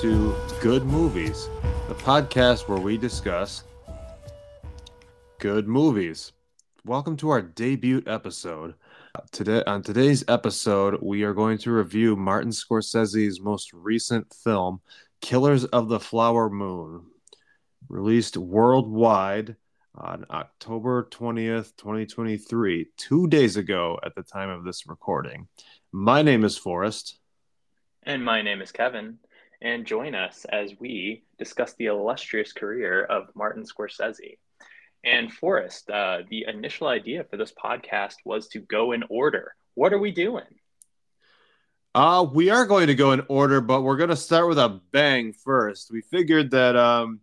to Good Movies, the podcast where we discuss good movies. Welcome to our debut episode. Today on today's episode, we are going to review Martin Scorsese's most recent film, Killers of the Flower Moon, released worldwide on October 20th, 2023, 2 days ago at the time of this recording. My name is Forrest. And my name is Kevin. And join us as we discuss the illustrious career of Martin Scorsese. And Forrest, uh, the initial idea for this podcast was to go in order. What are we doing? Uh, we are going to go in order, but we're going to start with a bang first. We figured that um,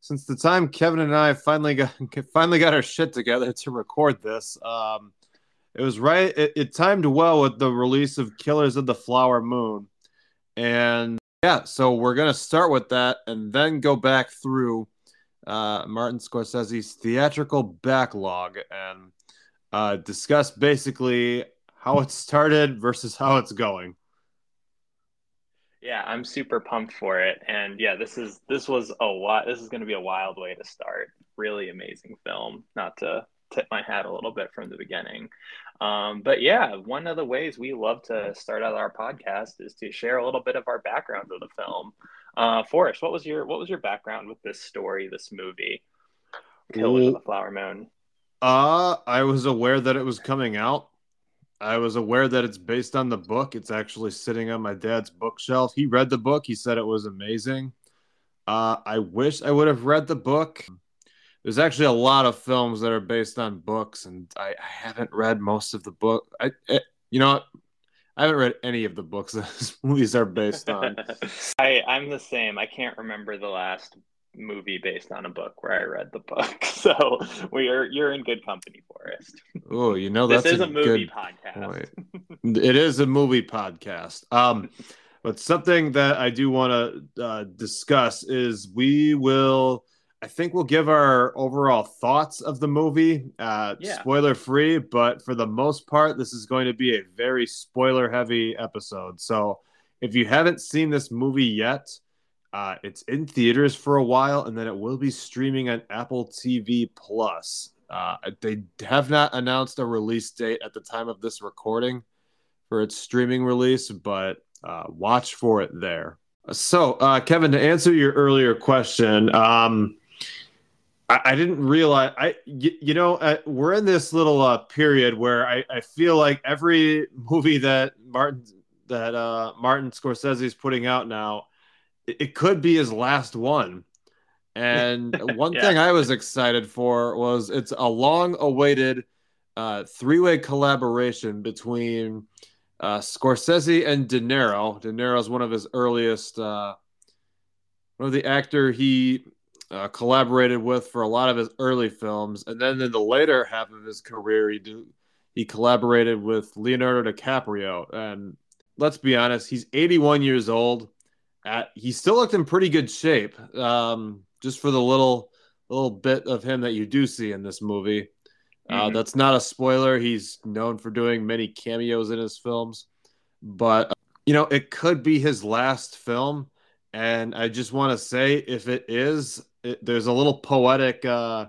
since the time Kevin and I finally got finally got our shit together to record this, um, it was right. It, it timed well with the release of Killers of the Flower Moon. And yeah, so we're going to start with that and then go back through uh, Martin Scorsese's theatrical backlog and uh, discuss basically how it started versus how it's going. Yeah, I'm super pumped for it, and yeah, this is this was a lot. This is going to be a wild way to start. Really amazing film. Not to tip my hat a little bit from the beginning. Um, but yeah, one of the ways we love to start out our podcast is to share a little bit of our background of the film. Uh, Forrest, what was your what was your background with this story, this movie, Killers of the Flower Moon? Uh, I was aware that it was coming out. I was aware that it's based on the book. It's actually sitting on my dad's bookshelf. He read the book. He said it was amazing. Uh, I wish I would have read the book there's actually a lot of films that are based on books, and I, I haven't read most of the book. I, I you know, I haven't read any of the books that these movies are based on. I I'm the same. I can't remember the last movie based on a book where I read the book. So we are you're in good company, Forrest. Oh, you know that's this is a, a movie podcast. it is a movie podcast. Um, but something that I do want to uh, discuss is we will I think we'll give our overall thoughts of the movie, uh, yeah. spoiler free. But for the most part, this is going to be a very spoiler heavy episode. So if you haven't seen this movie yet, uh, it's in theaters for a while, and then it will be streaming on Apple TV Plus. Uh, they have not announced a release date at the time of this recording for its streaming release, but uh, watch for it there. So, uh, Kevin, to answer your earlier question, um, I, I didn't realize I you, you know uh, we're in this little uh, period where I, I feel like every movie that Martin that uh, Martin Scorsese is putting out now it, it could be his last one. And one yeah. thing I was excited for was it's a long awaited uh, three way collaboration between uh, Scorsese and De Niro. De Niro is one of his earliest, uh, one of the actor he uh, collaborated with for a lot of his early films, and then in the later half of his career, he do, he collaborated with Leonardo DiCaprio. And let's be honest, he's 81 years old. At he still looked in pretty good shape. Um, just for the little little bit of him that you do see in this movie. Uh, mm-hmm. that's not a spoiler. He's known for doing many cameos in his films, but you know it could be his last film. And I just want to say, if it is, it, there's a little poetic uh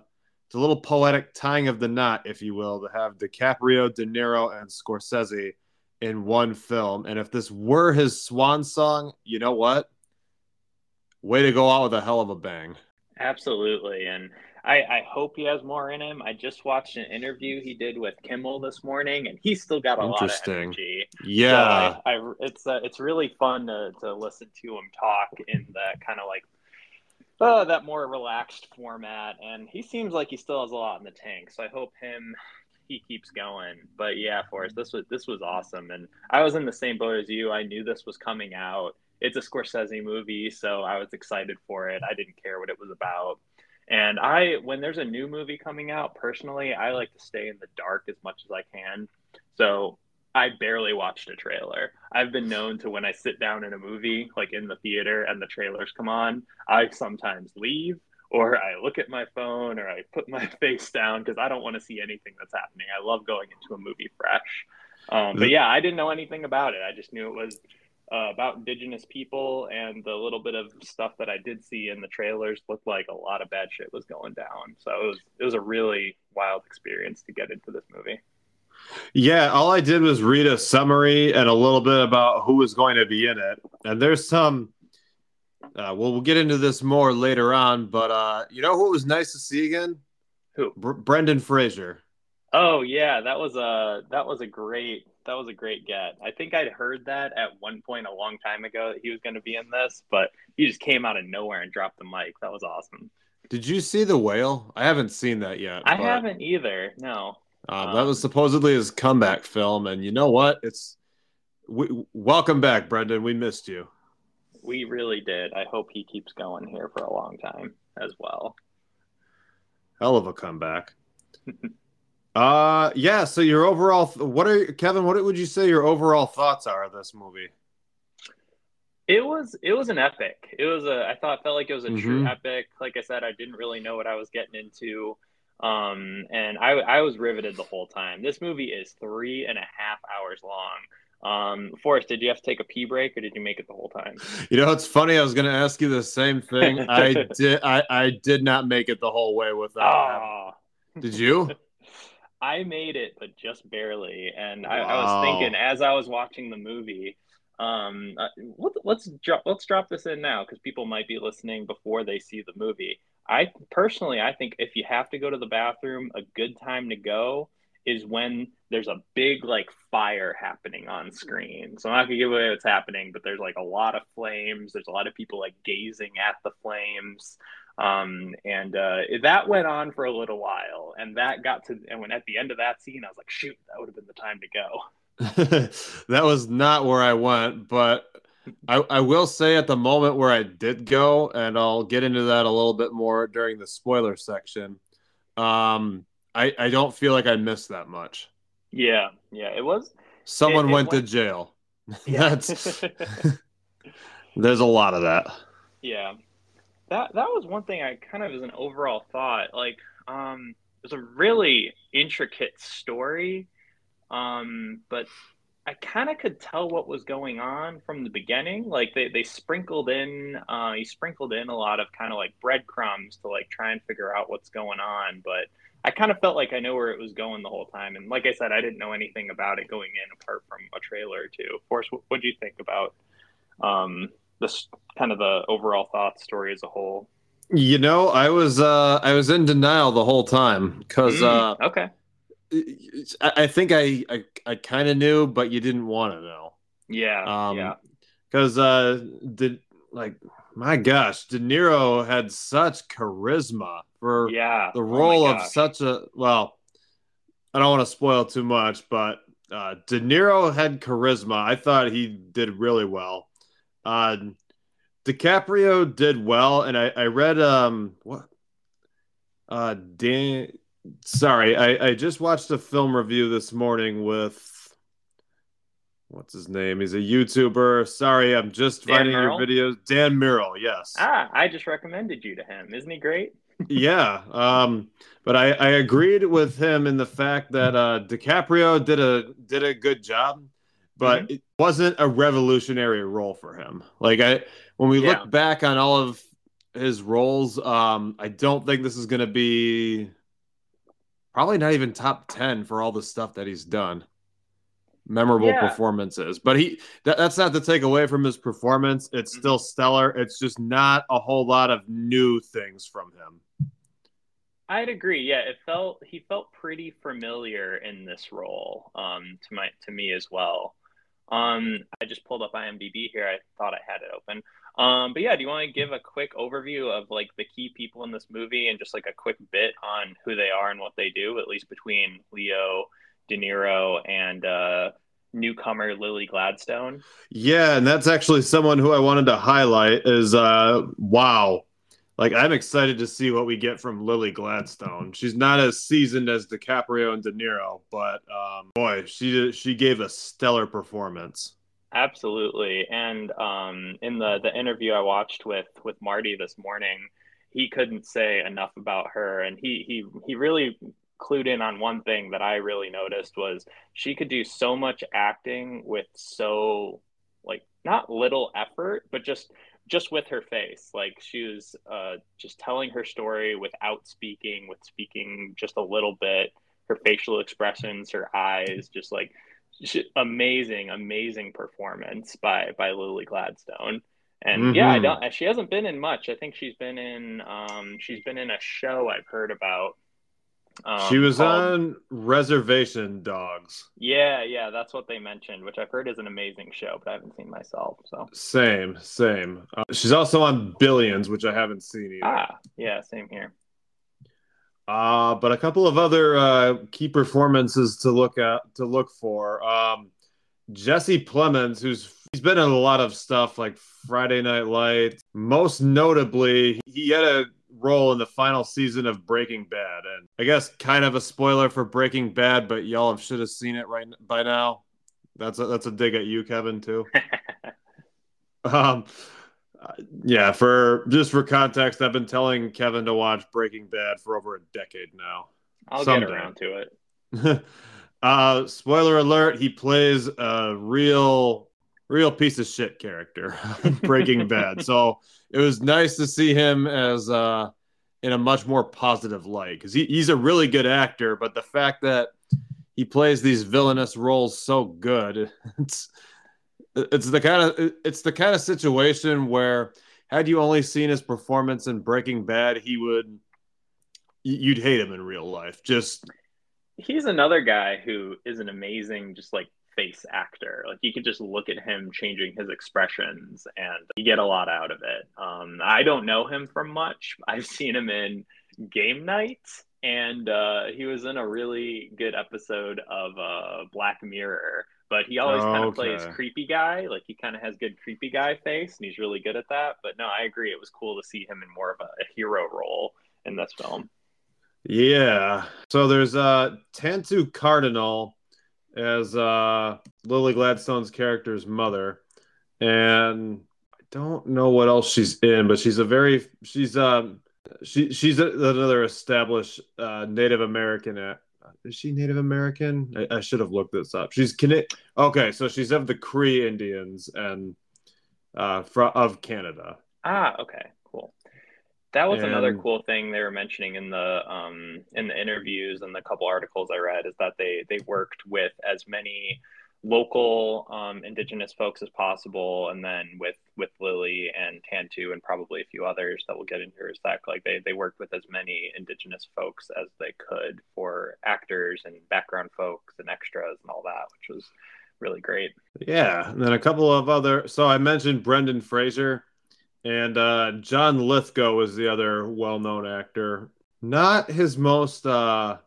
it's a little poetic tying of the knot if you will to have DiCaprio, De Niro and Scorsese in one film. And if this were his swan song you know what? Way to go out with a hell of a bang. Absolutely. And I, I hope he has more in him. I just watched an interview he did with Kimmel this morning, and he's still got a lot of energy. Yeah, so I, I, it's uh, it's really fun to, to listen to him talk in that kind of like uh, that more relaxed format, and he seems like he still has a lot in the tank. So I hope him he keeps going. But yeah, Forrest, this was this was awesome, and I was in the same boat as you. I knew this was coming out. It's a Scorsese movie, so I was excited for it. I didn't care what it was about. And I, when there's a new movie coming out, personally, I like to stay in the dark as much as I can. So I barely watched a trailer. I've been known to when I sit down in a movie, like in the theater, and the trailers come on, I sometimes leave or I look at my phone or I put my face down because I don't want to see anything that's happening. I love going into a movie fresh. Um, but yeah, I didn't know anything about it. I just knew it was uh, about indigenous people and the little bit of stuff that I did see in the trailers looked like a lot of bad shit was going down. So it was it was a really wild experience to get into this movie. Yeah, all I did was read a summary and a little bit about who was going to be in it. And there's some uh, well, we'll get into this more later on, but uh, you know who was nice to see again? Who? Br- Brendan Fraser. Oh yeah, that was a that was a great that was a great get. I think I'd heard that at one point a long time ago that he was going to be in this, but he just came out of nowhere and dropped the mic. That was awesome. Did you see the whale? I haven't seen that yet. I but, haven't either. No. Um, that was supposedly his comeback film, and you know what? It's we, welcome back, Brendan. We missed you. We really did. I hope he keeps going here for a long time as well. Hell of a comeback. Uh, yeah. So your overall, what are Kevin? What would you say your overall thoughts are of this movie? It was it was an epic. It was a I thought felt like it was a mm-hmm. true epic. Like I said, I didn't really know what I was getting into, um, and I I was riveted the whole time. This movie is three and a half hours long. Um, Forrest, did you have to take a pee break or did you make it the whole time? You know, it's funny. I was going to ask you the same thing. I did. I, I did not make it the whole way without. Oh. Did you? I made it, but just barely. And I, I was thinking as I was watching the movie, um, uh, let, us drop let's drop this in now because people might be listening before they see the movie. I personally, I think if you have to go to the bathroom, a good time to go is when there's a big like fire happening on screen. So I'm not gonna give away what's happening, but there's like a lot of flames. There's a lot of people like gazing at the flames. Um, and uh, that went on for a little while, and that got to and when at the end of that scene, I was like, shoot, that would have been the time to go. that was not where I went, but I, I will say at the moment where I did go, and I'll get into that a little bit more during the spoiler section. Um, I, I don't feel like I missed that much. Yeah, yeah, it was. Someone it, it went, went, to jail. Yeah. That's there's a lot of that. Yeah, that that was one thing I kind of as an overall thought. Like, um, it was a really intricate story, um, but I kind of could tell what was going on from the beginning. Like they, they sprinkled in, uh, he sprinkled in a lot of kind of like breadcrumbs to like try and figure out what's going on. But I kind of felt like I know where it was going the whole time. And like I said, I didn't know anything about it going in apart from a trailer or two. Of course, what do you think about um, this kind of the overall thought story as a whole? You know, I was uh I was in denial the whole time because mm, uh okay. I think I I, I kind of knew, but you didn't want to know. Yeah, um, yeah. Because uh, did like my gosh, De Niro had such charisma for yeah the oh role oh of such a well. I don't want to spoil too much, but uh, De Niro had charisma. I thought he did really well. Uh, DiCaprio did well, and I, I read um what uh Dan. Sorry, I, I just watched a film review this morning with what's his name? He's a YouTuber. Sorry, I'm just Dan finding Murrell? your videos. Dan Murrell, yes. Ah, I just recommended you to him. Isn't he great? yeah, um, but I, I agreed with him in the fact that uh, DiCaprio did a did a good job but mm-hmm. it wasn't a revolutionary role for him. Like I, when we yeah. look back on all of his roles, um, I don't think this is going to be probably not even top ten for all the stuff that he's done. Memorable yeah. performances, but he that, that's not to take away from his performance. It's mm-hmm. still stellar. It's just not a whole lot of new things from him. I'd agree. Yeah, it felt he felt pretty familiar in this role um, to my to me as well. Um, I just pulled up IMDb here. I thought I had it open. Um, but yeah, do you want to give a quick overview of like the key people in this movie and just like a quick bit on who they are and what they do, at least between Leo, De Niro, and uh, newcomer Lily Gladstone? Yeah, and that's actually someone who I wanted to highlight. Is uh, wow, like I'm excited to see what we get from Lily Gladstone. She's not as seasoned as DiCaprio and De Niro, but um, boy, she she gave a stellar performance. Absolutely, and um, in the the interview I watched with with Marty this morning, he couldn't say enough about her, and he he he really clued in on one thing that I really noticed was she could do so much acting with so like not little effort, but just just with her face. Like she was uh, just telling her story without speaking, with speaking just a little bit. Her facial expressions, her eyes, just like amazing, amazing performance by by Lily Gladstone. And mm-hmm. yeah, I don't. She hasn't been in much. I think she's been in. Um, she's been in a show I've heard about um, she was called, on Reservation Dogs. Yeah, yeah, that's what they mentioned, which I've heard is an amazing show, but I haven't seen myself. So same, same. Uh, she's also on Billions, which I haven't seen either. Ah, yeah, same here. Uh, but a couple of other uh, key performances to look at to look for. Um, Jesse Plemons, who's he's been in a lot of stuff like Friday Night Lights. Most notably, he had a role in the final season of Breaking Bad. And I guess kind of a spoiler for Breaking Bad, but y'all have should have seen it right by now. That's a, that's a dig at you, Kevin, too. um, yeah, for just for context, I've been telling Kevin to watch Breaking Bad for over a decade now. I'll Someday. get around to it. uh, spoiler alert: he plays a real, real piece of shit character, Breaking Bad. So it was nice to see him as uh, in a much more positive light because he, he's a really good actor, but the fact that he plays these villainous roles so good, it's it's the kind of it's the kind of situation where had you only seen his performance in Breaking Bad, he would you'd hate him in real life. Just he's another guy who is an amazing, just like face actor. Like you could just look at him changing his expressions and you get a lot out of it. Um, I don't know him from much. I've seen him in Game Night and uh, he was in a really good episode of uh, Black Mirror. But he always oh, kind of okay. plays creepy guy. Like he kind of has good creepy guy face, and he's really good at that. But no, I agree. It was cool to see him in more of a, a hero role in this film. Yeah. So there's uh Tantoo Cardinal as uh, Lily Gladstone's character's mother, and I don't know what else she's in, but she's a very she's um she she's a, another established uh, Native American. At, is she Native American? I, I, should have looked this up. She's Can- okay, so she's of the Cree Indians and uh, from of Canada. Ah, okay. That was and, another cool thing they were mentioning in the um, in the interviews and the couple articles I read is that they they worked with as many local um, indigenous folks as possible, and then with with Lily and Tantoo and probably a few others that we'll get into her sec. Like they they worked with as many indigenous folks as they could for actors and background folks and extras and all that, which was really great. Yeah, and then a couple of other. So I mentioned Brendan Fraser and uh, John Lithgow was the other well-known actor. Not his most. Uh,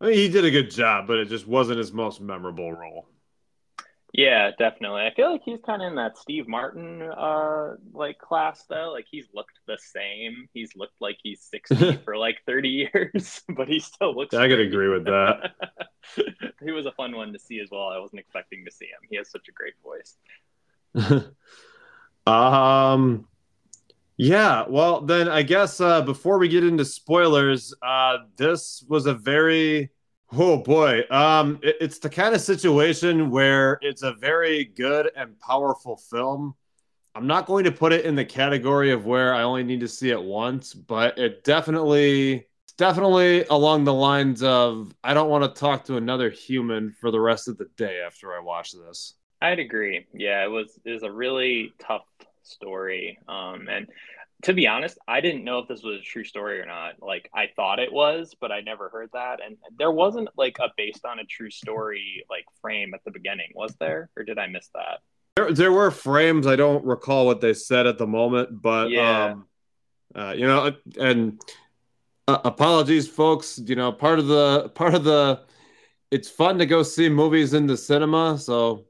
I mean, he did a good job, but it just wasn't his most memorable role. Yeah, definitely. I feel like he's kind of in that Steve Martin uh like class though. Like he's looked the same. He's looked like he's 60 for like 30 years, but he still looks I could agree with that. he was a fun one to see as well. I wasn't expecting to see him. He has such a great voice. um yeah, well, then I guess uh, before we get into spoilers, uh, this was a very oh boy, um, it, it's the kind of situation where it's a very good and powerful film. I'm not going to put it in the category of where I only need to see it once, but it definitely, definitely along the lines of I don't want to talk to another human for the rest of the day after I watch this. I'd agree. Yeah, it was it was a really tough story. Um, and to be honest, I didn't know if this was a true story or not. Like I thought it was, but I never heard that. And there wasn't like a based on a true story like frame at the beginning, was there? Or did I miss that? There, there were frames. I don't recall what they said at the moment, but yeah. um, uh, you know, and uh, apologies, folks. You know, part of the part of the it's fun to go see movies in the cinema, so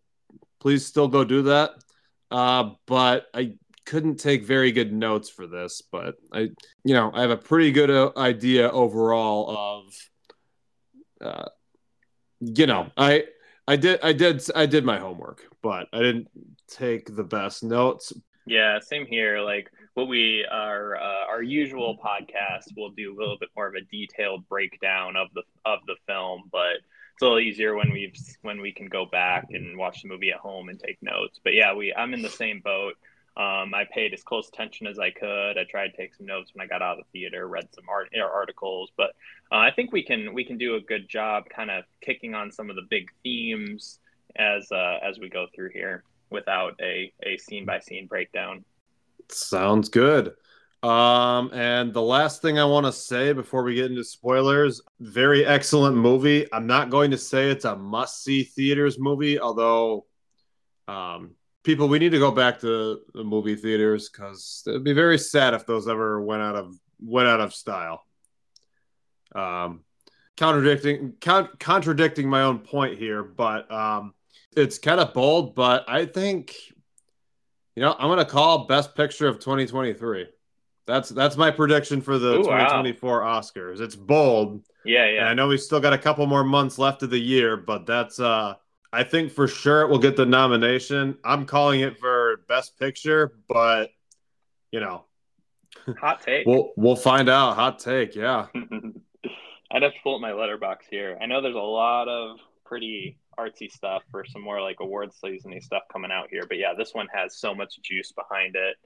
please still go do that. Uh, but I couldn't take very good notes for this, but I, you know, I have a pretty good uh, idea overall of, uh, you know, I, I did, I did, I did my homework, but I didn't take the best notes. Yeah, same here. Like what we are, uh, our usual podcast, we'll do a little bit more of a detailed breakdown of the of the film, but it's a little easier when we've when we can go back and watch the movie at home and take notes. But yeah, we I'm in the same boat. Um, I paid as close attention as I could. I tried to take some notes when I got out of the theater, read some art, articles, but uh, I think we can we can do a good job, kind of kicking on some of the big themes as uh, as we go through here without a a scene by scene breakdown. Sounds good. Um, and the last thing I want to say before we get into spoilers, very excellent movie. I'm not going to say it's a must see theaters movie, although, um, people, we need to go back to the movie theaters because it'd be very sad if those ever went out of went out of style. Um, contradicting con- contradicting my own point here, but um, it's kind of bold. But I think, you know, I'm gonna call Best Picture of 2023. That's that's my prediction for the Ooh, 2024 wow. Oscars. It's bold. Yeah, yeah. And I know we've still got a couple more months left of the year, but that's uh I think for sure it will get the nomination. I'm calling it for best picture, but you know. Hot take. we'll we'll find out. Hot take, yeah. I'd have to pull up my Letterboxd here. I know there's a lot of pretty artsy stuff for some more like awards seasony stuff coming out here, but yeah, this one has so much juice behind it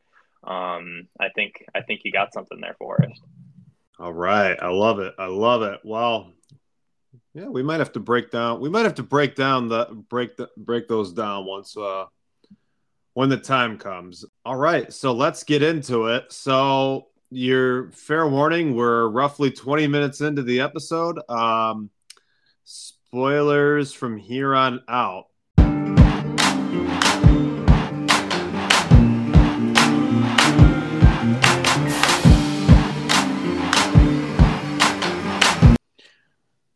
um, I think I think you got something there for us. All right, I love it. I love it. Well, yeah, we might have to break down. We might have to break down the break the break those down once uh when the time comes. All right, so let's get into it. So your fair warning, we're roughly 20 minutes into the episode. Um spoilers from here on out.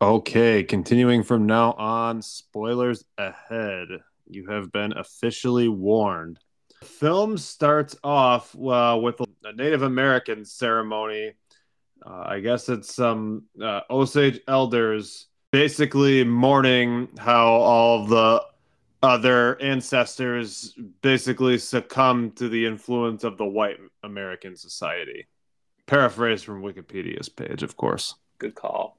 Okay, continuing from now on, spoilers ahead. You have been officially warned. The film starts off uh, with a Native American ceremony. Uh, I guess it's some uh, Osage elders basically mourning how all the other ancestors basically succumbed to the influence of the white American society. Paraphrase from Wikipedia's page, of course. Good call.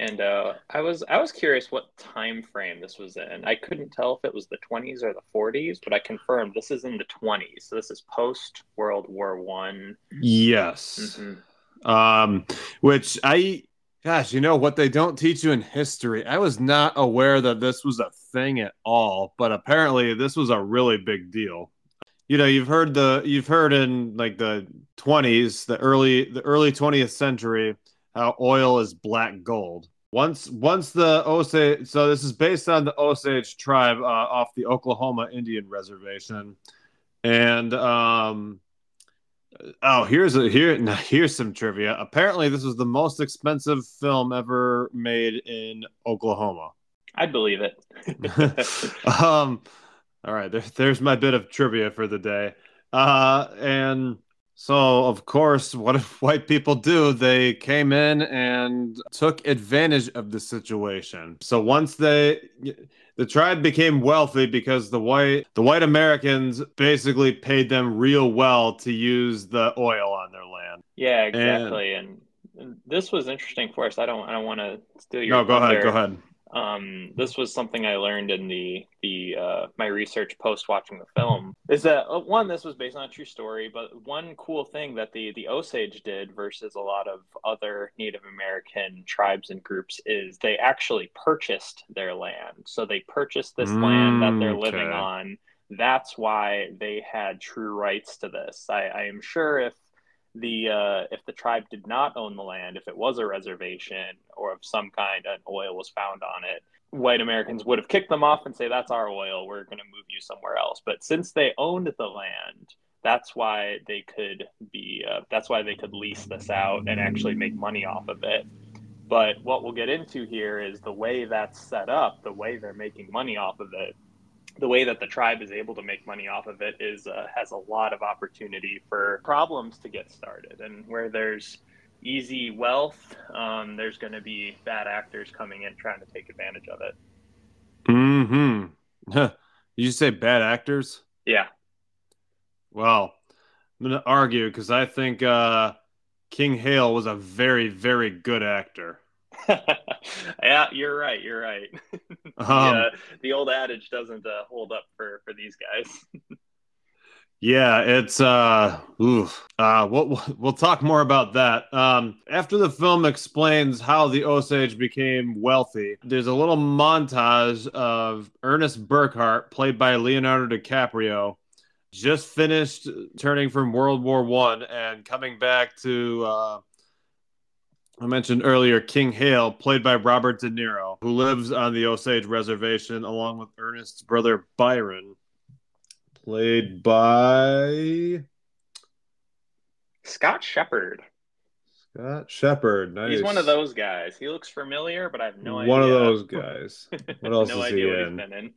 And uh, I was I was curious what time frame this was in. I couldn't tell if it was the 20s or the 40s, but I confirmed this is in the 20s. So this is post World War One. Yes. Mm-hmm. Um, which I, gosh, you know what they don't teach you in history. I was not aware that this was a thing at all, but apparently this was a really big deal. You know, you've heard the you've heard in like the 20s, the early the early 20th century how oil is black gold. Once once the Osage, so this is based on the Osage tribe uh, off the Oklahoma Indian Reservation, and um, oh, here's a here now here's some trivia. Apparently, this was the most expensive film ever made in Oklahoma. I believe it. um, all right, there, there's my bit of trivia for the day. Uh, and so, of course, what if white people do? They came in and took advantage of the situation. So once they the tribe became wealthy because the white the white Americans basically paid them real well to use the oil on their land. Yeah, exactly. And, and this was interesting for us. I don't I don't want to steal your No, go thunder. ahead, go ahead. Um, this was something I learned in the the uh, my research post watching the film. Is that uh, one? This was based on a true story, but one cool thing that the the Osage did versus a lot of other Native American tribes and groups is they actually purchased their land. So they purchased this mm, land that they're living okay. on. That's why they had true rights to this. I, I am sure if the uh, if the tribe did not own the land, if it was a reservation or of some kind, and oil was found on it, white Americans would have kicked them off and say, "That's our oil. We're going to move you somewhere else." But since they owned the land, that's why they could be. Uh, that's why they could lease this out and actually make money off of it. But what we'll get into here is the way that's set up, the way they're making money off of it the way that the tribe is able to make money off of it is uh, has a lot of opportunity for problems to get started. And where there's easy wealth um, there's going to be bad actors coming in trying to take advantage of it. Mm-hmm. You say bad actors? Yeah. Well i'm going to argue because i think uh, king hale was a very very good actor yeah, you're right. You're right. Um, yeah, the old adage doesn't uh, hold up for for these guys. Yeah, it's uh, oof. uh, we'll we'll talk more about that. Um, after the film explains how the Osage became wealthy, there's a little montage of Ernest Burkhart, played by Leonardo DiCaprio, just finished turning from World War One and coming back to. Uh, I mentioned earlier King Hale, played by Robert De Niro, who lives on the Osage Reservation along with Ernest's brother Byron played by Scott Shepherd. Scott Shepherd. Nice. He's one of those guys. He looks familiar, but I have no one idea. One of those guys. What else no is idea he what in? He's been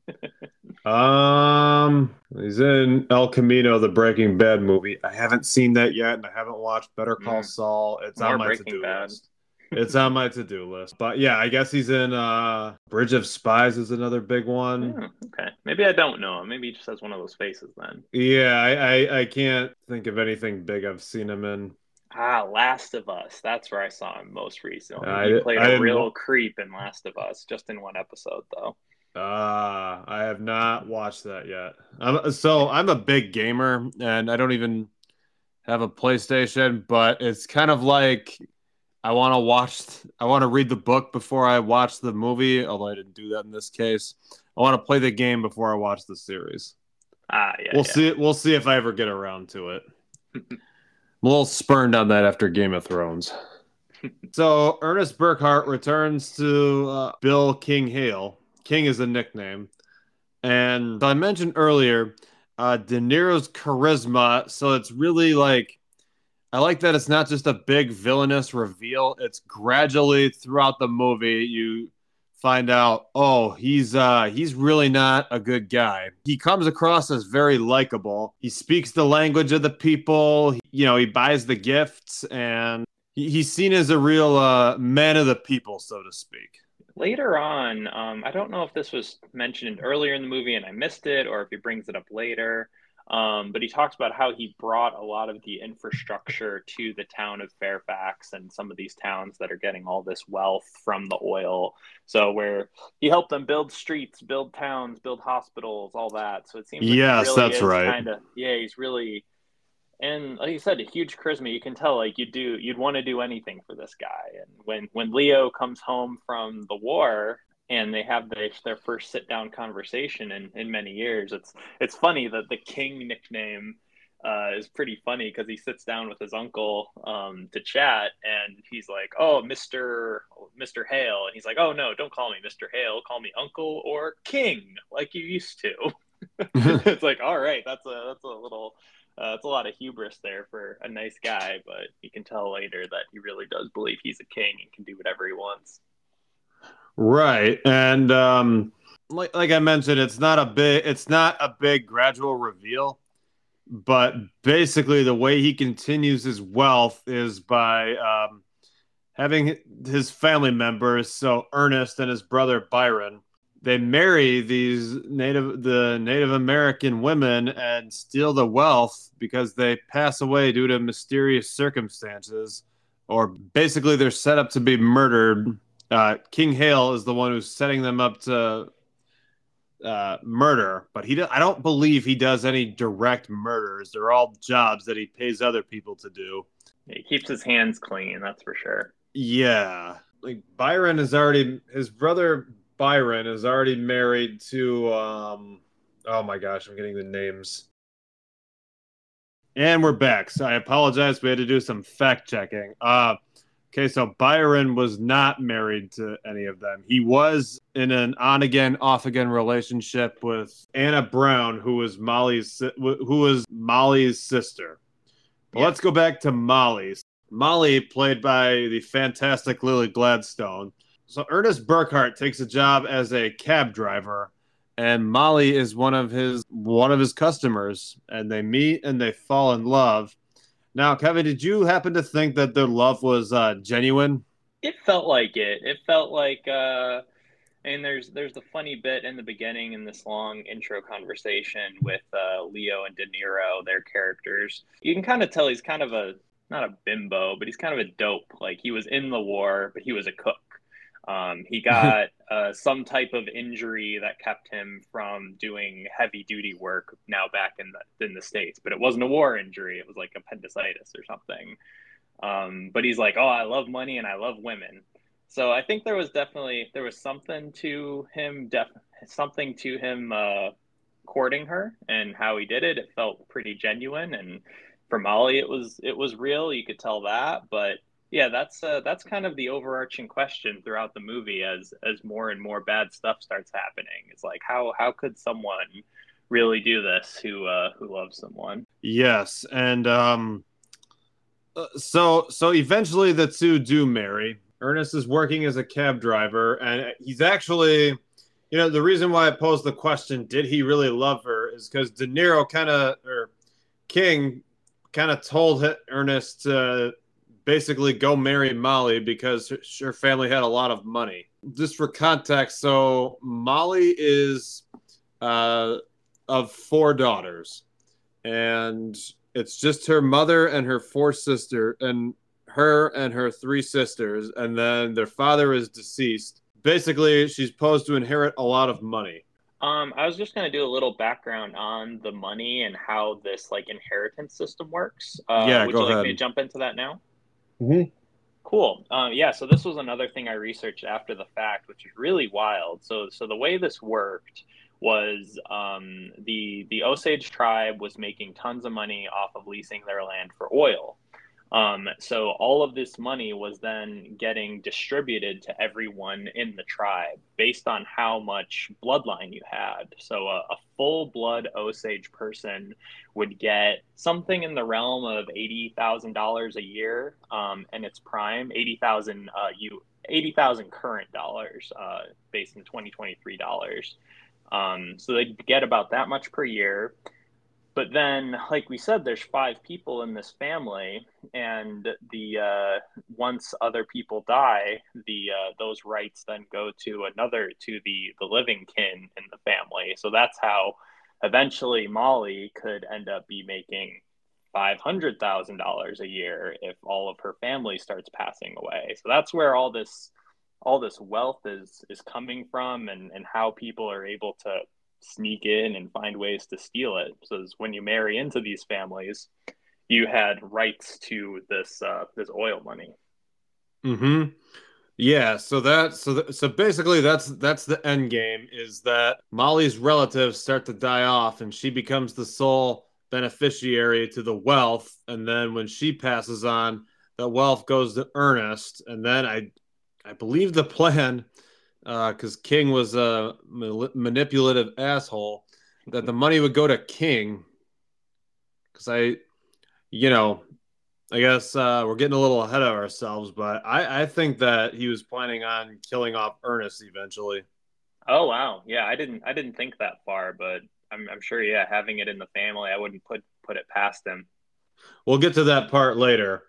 in. um, he's in El Camino, the Breaking Bad movie. I haven't seen that yet, and I haven't watched Better Call Mm. Saul. It's More on my to-do list. It's on my to-do list. But yeah, I guess he's in uh Bridge of Spies is another big one. Hmm, okay, maybe I don't know him. Maybe he just has one of those faces then. Yeah, I, I I can't think of anything big I've seen him in. Ah, Last of Us. That's where I saw him most recently. I he played I a didn't real creep in Last of Us, just in one episode though. Ah, I have not watched that yet. I'm, so I'm a big gamer, and I don't even have a PlayStation. But it's kind of like I want to watch. I want to read the book before I watch the movie. Although I didn't do that in this case. I want to play the game before I watch the series. Ah, yeah. we'll yeah. see. We'll see if I ever get around to it. A little spurned on that after Game of Thrones. so Ernest Burkhart returns to uh, Bill King Hale. King is a nickname, and I mentioned earlier uh, De Niro's charisma. So it's really like I like that it's not just a big villainous reveal. It's gradually throughout the movie you find out oh he's uh he's really not a good guy. He comes across as very likable. He speaks the language of the people. You know he buys the gifts and he, he's seen as a real uh man of the people so to speak. Later on, um, I don't know if this was mentioned earlier in the movie and I missed it, or if he brings it up later. Um, but he talks about how he brought a lot of the infrastructure to the town of Fairfax and some of these towns that are getting all this wealth from the oil. So where he helped them build streets, build towns, build hospitals, all that. So it seems like Yes, really that's right. Kind of, yeah, he's really, and like you said, a huge charisma. You can tell, like you do, you'd want to do anything for this guy. And when when Leo comes home from the war, and they have the, their first sit down conversation in, in many years. It's it's funny that the King nickname uh, is pretty funny because he sits down with his uncle um, to chat, and he's like, "Oh, Mister Mister Hale," and he's like, "Oh no, don't call me Mister Hale. Call me Uncle or King, like you used to." it's like, all right, that's a that's a little. Uh, it's a lot of hubris there for a nice guy, but you can tell later that he really does believe he's a king and can do whatever he wants. Right. And um like, like i mentioned it's not a big it's not a big gradual reveal but basically the way he continues his wealth is by um, having his family members so ernest and his brother byron they marry these native the native american women and steal the wealth because they pass away due to mysterious circumstances or basically they're set up to be murdered uh, king hale is the one who's setting them up to uh, murder, but he do- I don't believe he does any direct murders. They're all jobs that he pays other people to do. He keeps his hands clean, that's for sure. Yeah, like Byron is already his brother Byron is already married to um oh my gosh, I'm getting the names. And we're back. So I apologize. We had to do some fact checking. Uh okay, so Byron was not married to any of them. He was in an on again, off again relationship with Anna Brown, who was Molly's who was Molly's sister. But Yeah. let's go back to Molly. Molly, played by the fantastic Lily Gladstone. So Ernest Burkhart takes a job as a cab driver, and Molly is one of his one of his customers, and they meet and they fall in love. Now, Kevin, did you happen to think that their love was uh, genuine? It felt like it. It felt like uh and there's there's the funny bit in the beginning in this long intro conversation with uh, Leo and De Niro, their characters. You can kind of tell he's kind of a not a bimbo, but he's kind of a dope. Like he was in the war, but he was a cook. Um, he got uh, some type of injury that kept him from doing heavy duty work now back in the in the states, but it wasn't a war injury. It was like appendicitis or something. Um, but he's like, oh, I love money and I love women. So I think there was definitely there was something to him, def- something to him uh, courting her and how he did it. It felt pretty genuine, and for Molly, it was it was real. You could tell that, but yeah, that's uh, that's kind of the overarching question throughout the movie as as more and more bad stuff starts happening. It's like how how could someone really do this who uh, who loves someone? Yes, and um, uh, so so eventually the two do marry. Ernest is working as a cab driver, and he's actually, you know, the reason why I posed the question, did he really love her, is because De Niro kind of or King kind of told Ernest to basically go marry Molly because her family had a lot of money. Just for context, so Molly is uh, of four daughters, and it's just her mother and her four sister, and her and her three sisters, and then their father is deceased. Basically, she's supposed to inherit a lot of money. Um, I was just going to do a little background on the money and how this like inheritance system works. Uh, yeah, would go you like ahead. me to jump into that now? Mm-hmm. Cool. Um, yeah. So this was another thing I researched after the fact, which is really wild. So so the way this worked was um, the the Osage tribe was making tons of money off of leasing their land for oil. Um, so all of this money was then getting distributed to everyone in the tribe based on how much bloodline you had. So a, a full blood Osage person would get something in the realm of eighty thousand dollars a year, um, and its prime eighty thousand uh, you eighty thousand current dollars uh, based in twenty twenty three dollars. Um, so they get about that much per year but then like we said there's five people in this family and the uh, once other people die the uh, those rights then go to another to the the living kin in the family. So that's how eventually molly could end up be making $500000 a year if all of her family starts passing away. So that's where all this all this wealth is is coming from and and how people are able to sneak in and find ways to steal it. So when you marry into these families, you had rights to this uh, this oil money. Hmm. Yeah. So that so th- so basically that's that's the end game is that Molly's relatives start to die off and she becomes the sole beneficiary to the wealth, and then when she passes on, the wealth goes to Ernest, and then I I believe the plan because uh, King was a manipulative asshole, that the money would go to King. Because I, you know, I guess uh, we're getting a little ahead of ourselves, but I, I think that he was planning on killing off Ernest eventually. Oh wow, yeah, I didn't I didn't think that far, but I'm, I'm sure yeah, having it in the family, I wouldn't put put it past him. We'll get to that part later,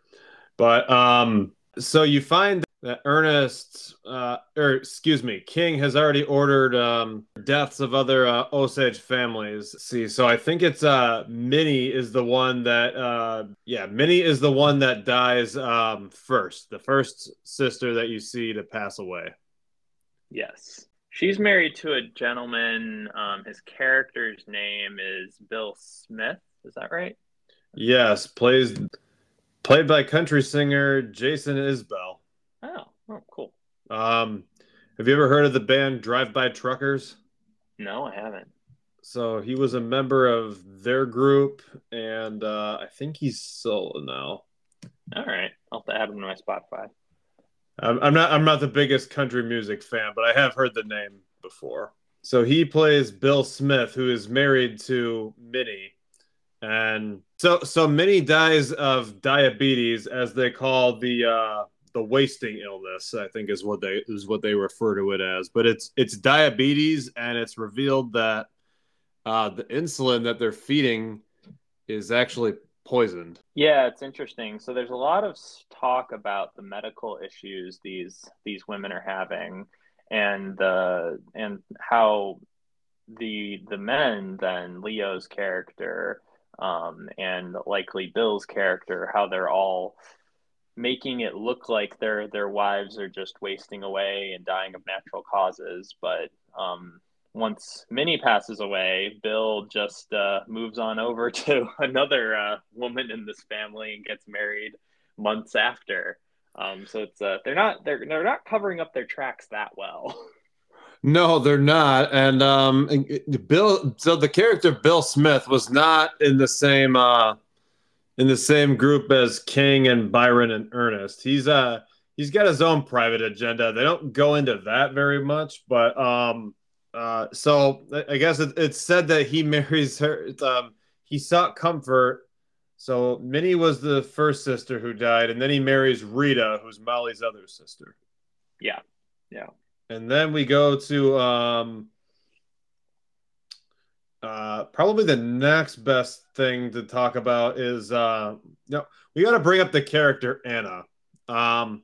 but um, so you find that Ernest, uh, or excuse me, King has already ordered um, deaths of other uh, Osage families. See, so I think it's uh, Minnie is the one that, uh, yeah, Minnie is the one that dies um, first, the first sister that you see to pass away. Yes. She's married to a gentleman. Um, his character's name is Bill Smith. Is that right? Yes, plays played by country singer Jason Isbell. Oh, oh, cool. Um, have you ever heard of the band Drive By Truckers? No, I haven't. So he was a member of their group, and uh, I think he's solo now. All right, I'll have to add him to my Spotify. I'm, I'm not I'm not the biggest country music fan, but I have heard the name before. So he plays Bill Smith, who is married to Minnie, and so so Minnie dies of diabetes, as they call the uh, the wasting illness i think is what they is what they refer to it as. But it's it's diabetes and it's revealed that uh, the insulin that they're feeding is actually poisoned. Yeah it's interesting. So there's a lot of talk about the medical issues these these women are having and uh, and how the the men then leo's character um, and likely bill's character how they're all making it look like their their wives are just wasting away and dying of natural causes. But um, once Minnie passes away, Bill just uh, moves on over to another uh, woman in this family and gets married months after. Um, so it's uh, they're not they're they're not covering up their tracks that well. No, they're not. And um, Bill, so the character Bill Smith was not in the same uh, in the same group as King and Byron and Ernest. He's uh he's got his own private agenda. They don't go into that very much, but um, uh, so I guess it, it's said that he marries her. Um, he sought comfort so Minnie was the first sister who died, and then he marries Rita, who's Molly's other sister. Yeah, yeah. And then we go to um, uh, probably the next best thing to talk about is uh, know, we got to bring up the character Anna. Um,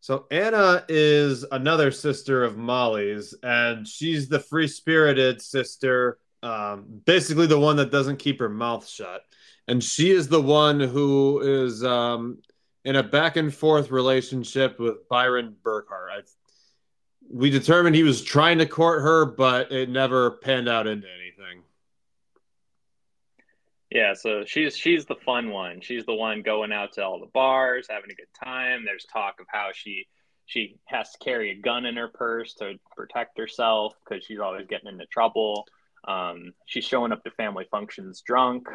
so Anna is another sister of Molly's, and she's the free spirited sister, um, basically the one that doesn't keep her mouth shut and she is the one who is um, in a back and forth relationship with Byron Burkhart. I, we determined he was trying to court her, but it never panned out into anything. Yeah, so she's she's the fun one. She's the one going out to all the bars, having a good time. There's talk of how she she has to carry a gun in her purse to protect herself because she's always getting into trouble. Um, she's showing up to family functions drunk.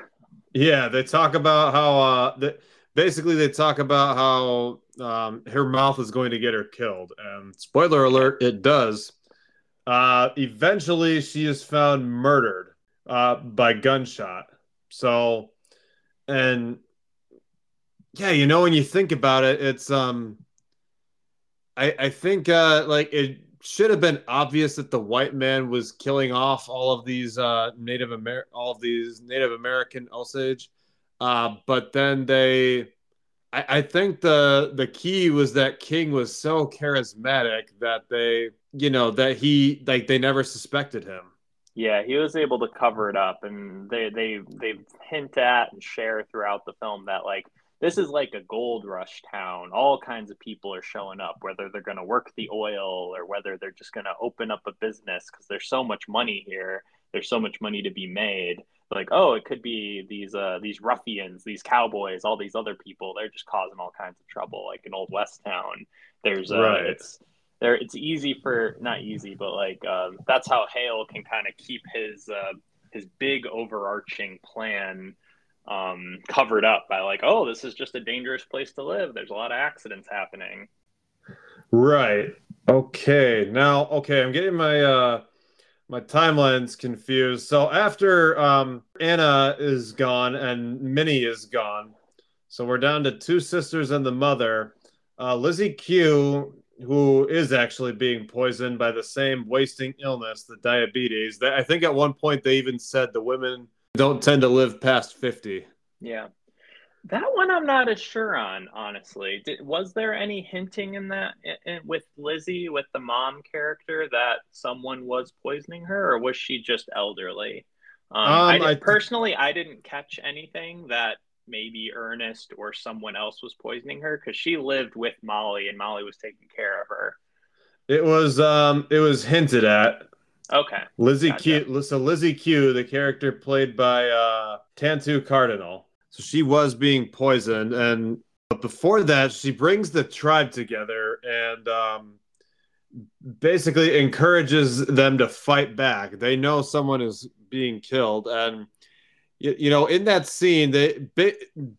Yeah, they talk about how uh, the, basically they talk about how um, her mouth is going to get her killed, and spoiler alert, it does. Uh, eventually, she is found murdered uh, by gunshot. So, and yeah, you know, when you think about it, it's um, I I think uh, like it should have been obvious that the white man was killing off all of these uh, Native Amer all of these Native American Osage. Uh, but then they, I, I, think the the key was that King was so charismatic that they, you know, that he like they never suspected him. Yeah, he was able to cover it up, and they they they hint at and share throughout the film that like this is like a gold rush town. All kinds of people are showing up, whether they're going to work the oil or whether they're just going to open up a business because there's so much money here. There's so much money to be made. Like, oh, it could be these uh, these ruffians, these cowboys, all these other people. They're just causing all kinds of trouble, like in Old West Town. There's uh, right. it's there. It's easy for not easy, but like um, that's how Hale can kind of keep his uh, his big overarching plan um, covered up by like, oh, this is just a dangerous place to live. There's a lot of accidents happening. Right. Okay. Now, okay, I'm getting my uh my timelines confused. So after um Anna is gone and Minnie is gone, so we're down to two sisters and the mother. Uh, Lizzie Q, who is actually being poisoned by the same wasting illness, the diabetes. I think at one point they even said the women don't tend to live past 50. Yeah. That one I'm not as sure on, honestly. Did, was there any hinting in that in, with Lizzie, with the mom character, that someone was poisoning her, or was she just elderly? Um, um, I, I personally, I didn't catch anything that maybe Ernest or someone else was poisoning her because she lived with Molly and Molly was taking care of her. It was um, it was hinted at. Okay. Lizzie gotcha. Q. So Lizzie Q, the character played by uh, Tantoo Cardinal. So she was being poisoned, and but before that, she brings the tribe together and um, basically encourages them to fight back. They know someone is being killed, and you, you know, in that scene, they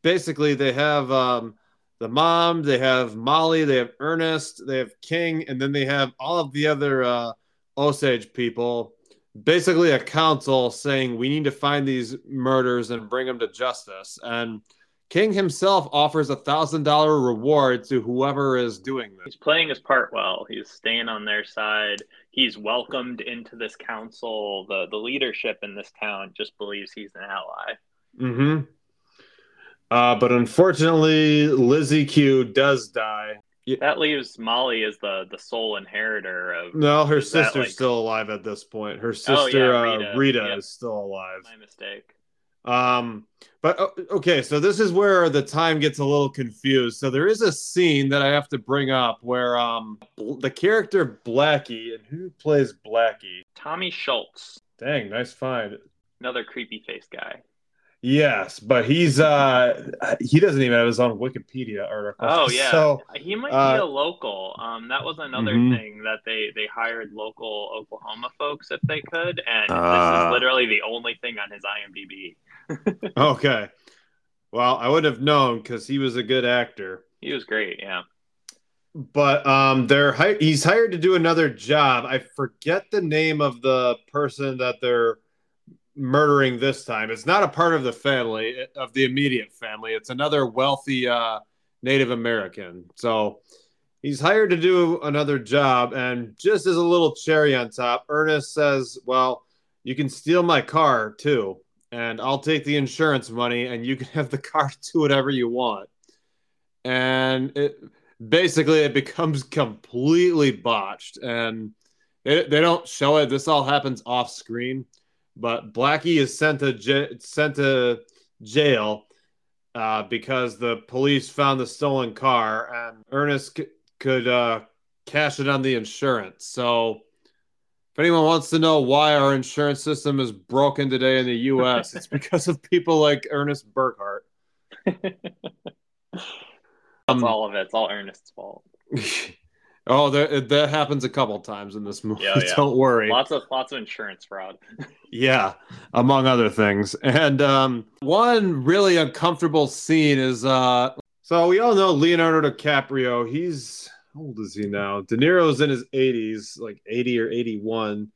basically they have um, the mom, they have Molly, they have Ernest, they have King, and then they have all of the other. Uh, Osage people, basically a council saying we need to find these murders and bring them to justice. And King himself offers a thousand dollar reward to whoever is doing this. He's playing his part well. He's staying on their side. He's welcomed into this council. The the leadership in this town just believes he's an ally. Mm-hmm. Uh, but unfortunately, Lizzie Q does die. That leaves Molly as the the sole inheritor of. No, her sister's like... still alive at this point. Her sister oh, yeah, Rita, uh, Rita yep. is still alive. My mistake. Um, but okay, so this is where the time gets a little confused. So there is a scene that I have to bring up where um the character Blackie and who plays Blackie? Tommy Schultz. Dang, nice find. Another creepy face guy. Yes, but he's uh he doesn't even have his own Wikipedia article. Oh yeah, so he might uh, be a local. Um, that was another Mhm. thing that they they hired local Oklahoma folks if they could, and this Ah. is literally the only thing on his IMDb. okay. Well, I would have known because he was a good actor. He was great. Yeah. But um, they're hi- he's hired to do another job. I forget the name of the person that they're murdering this time. It's not a part of the family of the immediate family. It's another wealthy uh, Native American. So he's hired to do another job, and just as a little cherry on top, Ernest says, "Well, you can steal my car too, and I'll take the insurance money, and you can have the car do whatever you want." And it basically it becomes completely botched, and they, they don't show it. This all happens off screen, but Blackie is sent to j- sent to jail uh, because the police found the stolen car, and Ernest c- could uh, cash it on the insurance. So, if anyone wants to know why our insurance system is broken today in the U.S., it's because of people like Ernest Burkhart. That's Um, all of it. It's all Ernest's fault. oh, that that happens a couple times in this movie. Yeah, yeah. Don't worry. Lots of lots of insurance fraud. Yeah, among other things. And um, one really uncomfortable scene is uh, so we all know Leonardo DiCaprio. He's how old is he now? De Niro's in his 80s, like 80 or 81.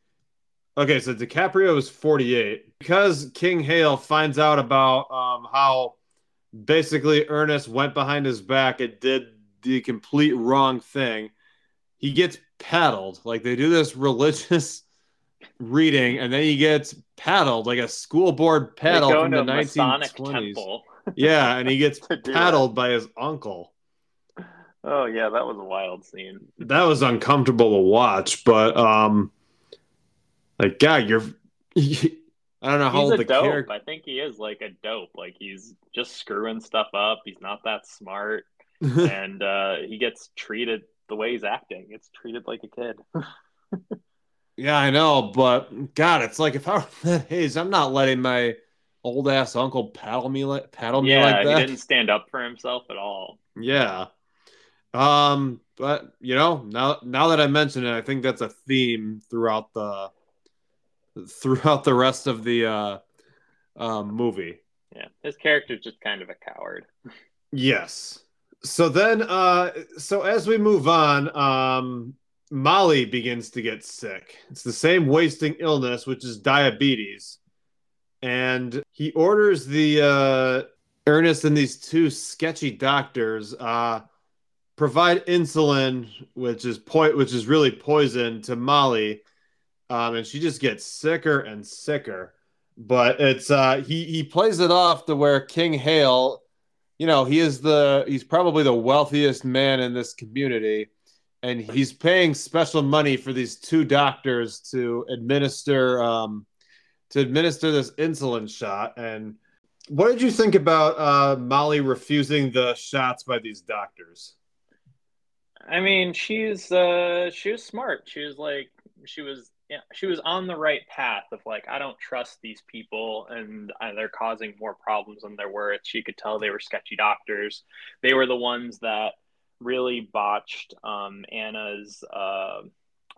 Okay, so DiCaprio is 48 because King Hale finds out about um, how basically Ernest went behind his back and did the complete wrong thing. He gets paddled. Like they do this religious reading, and then he gets paddled like a school board paddle from the into a Masonic 1920s. temple. Yeah, and he gets paddled by his uncle. Oh yeah, that was a wild scene. That was uncomfortable to watch, but um, like God, you're. I don't know how He's old the dope. character. I think he is like a dope. Like he's just screwing stuff up. He's not that smart, and uh, he gets treated the way he's acting. It's treated like a kid. Yeah, I know, but God, it's like if I were that age, I'm not letting my old ass uncle paddle me like paddle me yeah, like he didn't stand up for himself at all. Yeah. Um, but you know, now now that I mention it, I think that's a theme throughout the throughout the rest of the uh um movie. Yeah, his character's just kind of a coward. Yes. So then uh so as we move on, um Molly begins to get sick. It's the same wasting illness, which is diabetes. And he orders the uh Ernest and these two sketchy doctors uh provide insulin, which is po- which is really poison to Molly. Um, and she just gets sicker and sicker. But it's uh he he plays it off to where King Hale you know, he is the he's probably the wealthiest man in this community, and he's paying special money for these two doctors to administer um, to administer this insulin shot. And what did you think about uh, Molly refusing the shots by these doctors? I mean, she's uh she was smart. She was like she was yeah, she was on the right path of like I don't trust these people and uh, they're causing more problems than they're worth. She could tell they were sketchy doctors. They were the ones that really botched um, Anna's uh,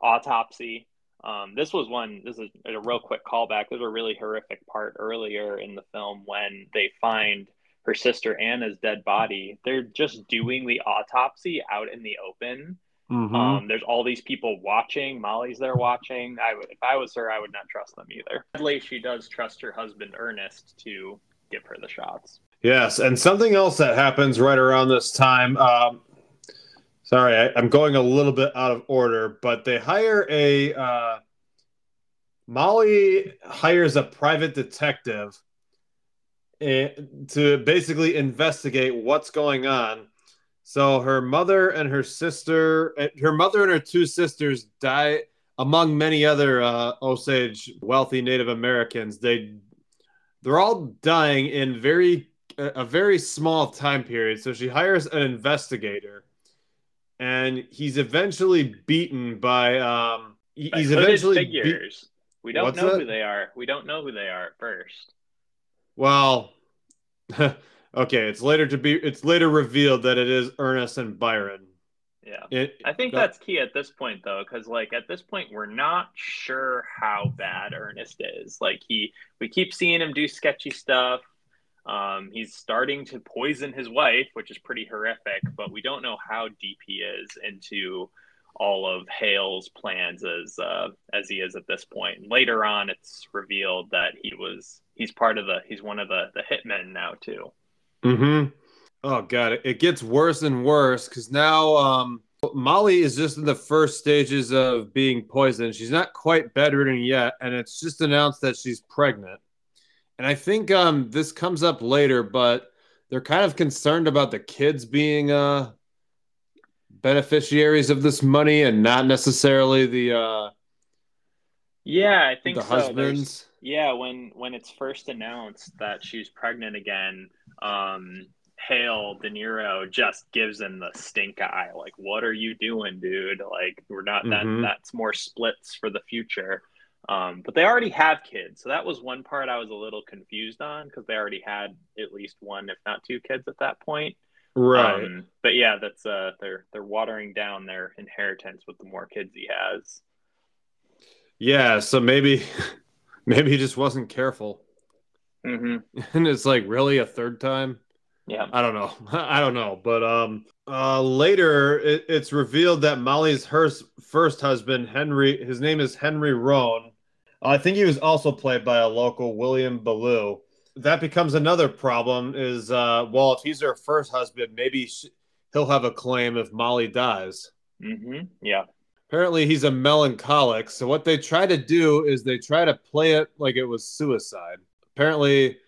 autopsy. Um, this was one. This is a real quick callback. There's a really horrific part earlier in the film when they find her sister Anna's dead body. They're just doing the autopsy out in the open. Mm-hmm. Um, there's all these people watching. Molly's there watching. I would, if I was her, I would not trust them either. Sadly, she does trust her husband Ernest to give her the shots. Yes, and something else that happens right around this time. Um, sorry, I, I'm going a little bit out of order, but they hire a uh, Molly hires a private detective to basically investigate what's going on. So her mother and her sister, eh, her mother and her two sisters die among many other uh, Osage wealthy Native Americans. They they're all dying in very a very small time period. So she hires an investigator, and he's eventually beaten by um. He's eventually figures. Be- we don't What's know that? who they are. We don't know who they are at first. Well, okay. It's later to be. It's later revealed that it is Ernest and Byron. Yeah, it, I think that's key at this point, though, because like at this point, we're not sure how bad Ernest is. Like he, we keep seeing him do sketchy stuff. Um, he's starting to poison his wife, which is pretty horrific, but we don't know how deep he is into all of Hale's plans as uh, as he is at this point. And later on, it's revealed that he was he's part of the he's one of the the hitmen now too. Hmm. Oh god, it gets worse and worse because now um, Molly is just in the first stages of being poisoned. She's not quite bedridden yet, and it's just announced that she's pregnant. And I think um, this comes up later, but they're kind of concerned about the kids being uh, beneficiaries of this money and not necessarily the uh, yeah, I think the so. husbands. There's, yeah, when when it's first announced that she's pregnant again, um, Hale De Niro just gives him the stink eye. Like, what are you doing, dude? Like, we're not mm-hmm. that. That's more splits for the future. Um, but they already have kids, so that was one part I was a little confused on because they already had at least one, if not two, kids at that point. Right. Um, but yeah, that's uh, they're they're watering down their inheritance with the more kids he has. Yeah, so maybe maybe he just wasn't careful. Mm-hmm. And it's like really a third time. Yeah. I don't know. I don't know. But um uh later it, it's revealed that Molly's her first husband, Henry, his name is Henry Roan. I think he was also played by a local William Belleau. That becomes another problem is uh well if he's her first husband, maybe she, he'll have a claim if Molly dies. Mm-hmm. Yeah. Apparently he's a melancholic. So what they try to do is they try to play it like it was suicide. Apparently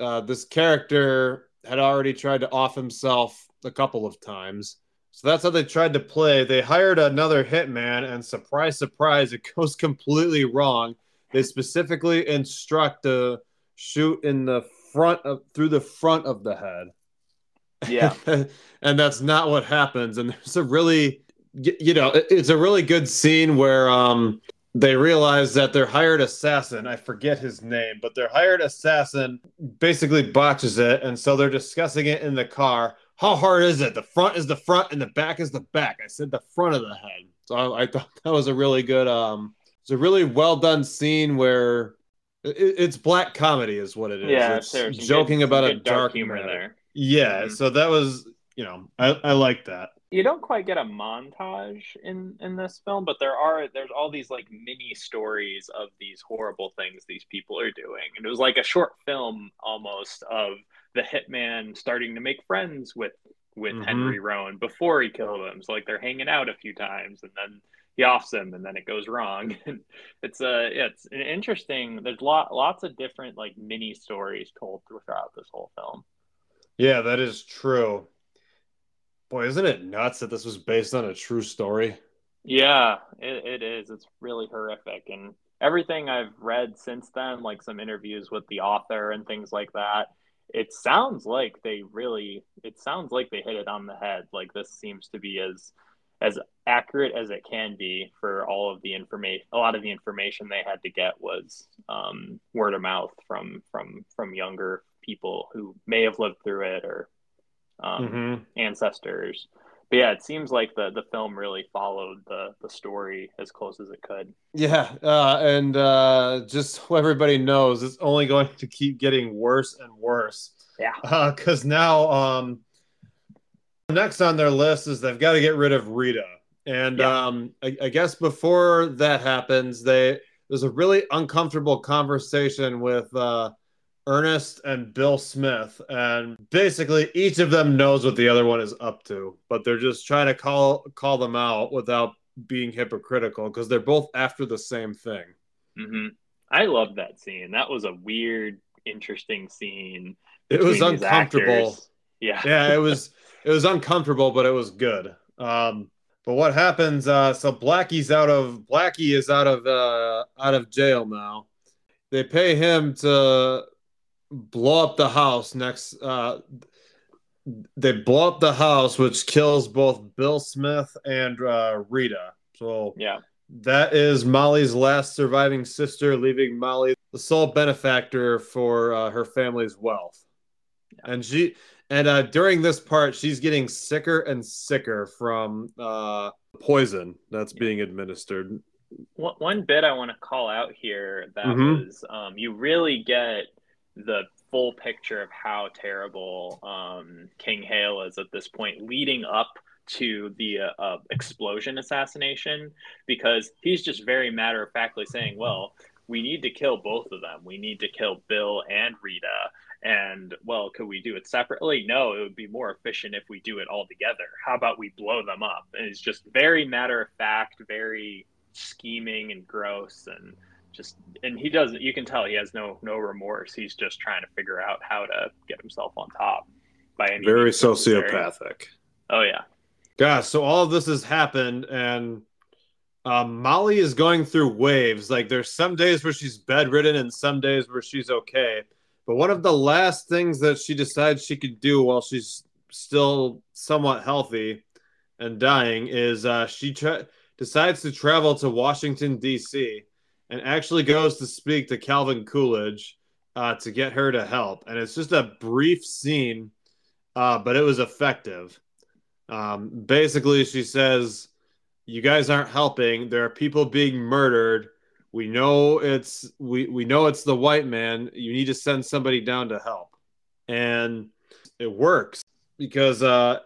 uh, this character had already tried to off himself a couple of times. So that's how they tried to play. They hired another hitman, and surprise, surprise, it goes completely wrong. They specifically instruct to shoot in the front of through the front of the head. Yeah. and that's not what happens. And there's a really you know, it's a really good scene where um they realize that their hired assassin, I forget his name, but their hired assassin basically botches it. And so they're discussing it in the car. How hard is it? The front is the front and the back is the back. I said the front of the head. So I, I thought that was a really good, um, it's a really well done scene where it's black comedy, is what it is. Yeah, it's joking good, about a dark, dark humor matter. there. Yeah. Mm-hmm. So that was, you know, I, I like that you don't quite get a montage in in this film but there are there's all these like mini stories of these horrible things these people are doing and it was like a short film almost of the hitman starting to make friends with with mm-hmm. henry roan before he killed him so like they're hanging out a few times and then he offs him and then it goes wrong it's a uh, yeah, it's an interesting there's lot lots of different like mini stories told throughout this whole film yeah that is true Boy, isn't it nuts that this was based on a true story? Yeah, it, it is. It's really horrific. And everything I've read since then, like some interviews with the author and things like that, it sounds like they really it sounds like they hit it on the head. Like this seems to be as as accurate as it can be for all of the information a lot of the information they had to get was um, word of mouth from from from younger people who may have lived through it or um, mm-hmm. ancestors. But yeah, it seems like the the film really followed the the story as close as it could. Yeah, uh, and uh, just so everybody knows, it's only going to keep getting worse and worse. Yeah, because uh, now um, next on their list is they've got to get rid of Rita, and yeah. um, I, I guess before that happens, they there's a really uncomfortable conversation with uh, Ernest and Bill Smith, and basically each of them knows what the other one is up to, but they're just trying to call call them out without being hypocritical because they're both after the same thing. Mm-hmm. I love that scene. That was a weird, interesting scene. It was uncomfortable. Yeah, yeah, it was it was uncomfortable, but it was good. Um, but what happens? Uh, so Blackie's out of Blackie is out of uh, out of jail now. They pay him to blow up the house next. Uh, they blow up the house, which kills both Bill Smith and uh, Rita. So Yeah. that is Molly's last surviving sister, leaving Molly the sole benefactor for uh, her family's wealth. And she and uh, during this part, she's getting sicker and sicker from uh, poison that's being administered. One, bit I want to call out here that Mhm. was um, you really get the full picture of how terrible um, King Hale is at this point, leading up to the uh, uh, explosion assassination, because he's just very matter of factly saying, "Well, we need to kill both of them. We need to kill Bill and Rita." And well, could we do it separately? No, it would be more efficient if we do it all together. How about we blow them up? And it's just very matter of fact, very scheming and gross and just and he doesn't you can tell he has no no remorse he's just trying to figure out how to get himself on top by any Very sociopathic. oh yeah Gosh, so all of this has happened, and um, Molly is going through waves. Like, there's some days where she's bedridden and some days where she's okay. But one of the last things that she decides she could do while she's still somewhat healthy and dying is uh, she tra- decides to travel to Washington, D.C., and actually goes to speak to Calvin Coolidge uh, to get her to help. And it's just a brief scene, uh, but it was effective. Um, basically, she says, "You guys aren't helping. There are people being murdered. We know it's we we know it's the white man. You need to send somebody down to help." And it works because uh,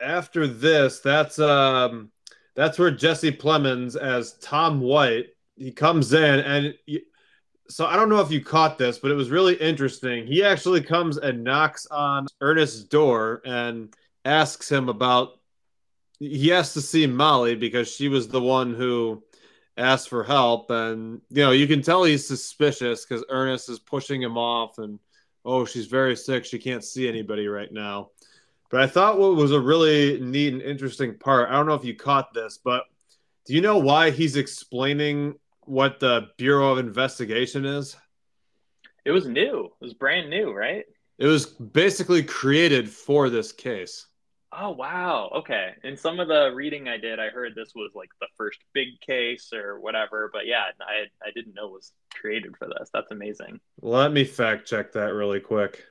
after this, that's um, that's where Jesse Plemons as Tom White he comes in and. y- so I don't know if you caught this, but it was really interesting. He actually comes and knocks on Ernest's door and asks him about he has to see Molly because she was the one who asked for help and you know you can tell he's suspicious because Ernest is pushing him off and oh she's very sick. She can't see anybody right now. But I thought what was a really neat and interesting part I don't know if you caught this but do you know why he's explaining what the Bureau of Investigation is? It was new. It was brand new right? It was basically created for this case oh wow. Okay. In some of the reading i did i heard this was like the first big case or whatever but yeah i i didn't know it was created for this. That's amazing. Let me fact check that really quick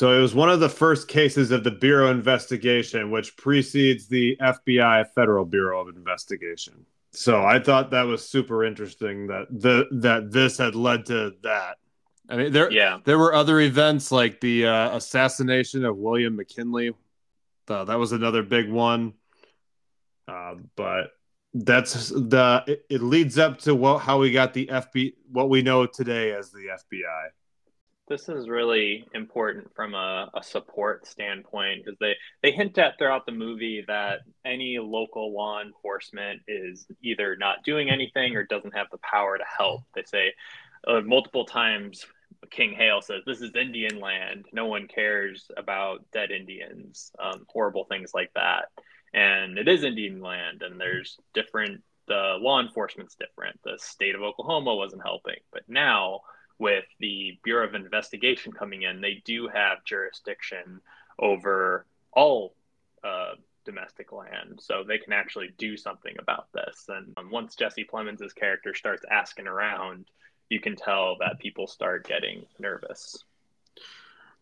So it was one of the first cases of the Bureau investigation, which precedes the FBI Federal Bureau of Investigation. So I thought that was super interesting that the that this had led to that. I mean, there yeah there were other events like the uh, assassination of William McKinley. Uh, that was another big one. Uh, but that's the it, it leads up to what how we got the FBI what we know today as the FBI. This is really important from a, a support standpoint because they, they hint at throughout the movie that any local law enforcement is either not doing anything or doesn't have the power to help. They say uh, multiple times, King Hale says, This is Indian land. No one cares about dead Indians, um, horrible things like that. And it is Indian land, and there's different, the law enforcement's different. The state of Oklahoma wasn't helping. But now, with the Bureau of Investigation coming in, they do have jurisdiction over all uh, domestic land, so they can actually do something about this. And um, once Jesse Plemons' character starts asking around, you can tell that people start getting nervous.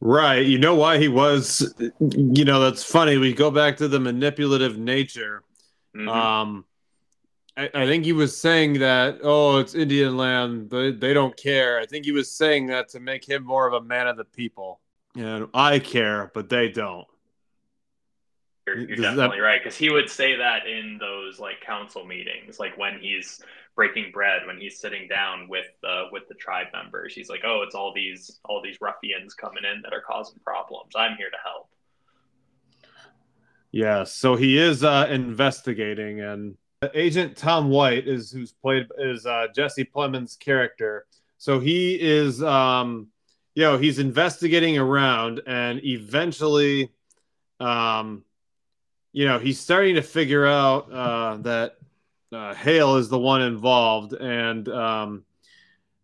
Right. You know why he was, you know, that's funny. We go back to the manipulative nature. Mhm. Um, I, I think he was saying that, oh, it's Indian land. They, they don't care. I think he was saying that to make him more of a man of the people. And I care, but they don't. You're, you're Does that- definitely right because he would say that in those like council meetings, like when he's breaking bread, when he's sitting down with uh, with the tribe members. He's like, "Oh, it's all these all these ruffians coming in that are causing problems. I'm here to help." Yeah. So he is uh, investigating. And Agent Tom White is who's played is uh, Jesse Plemons' character. So he is, um, you know, he's investigating around, and eventually, um, you know, he's starting to figure out uh, that uh, Hale is the one involved, and um,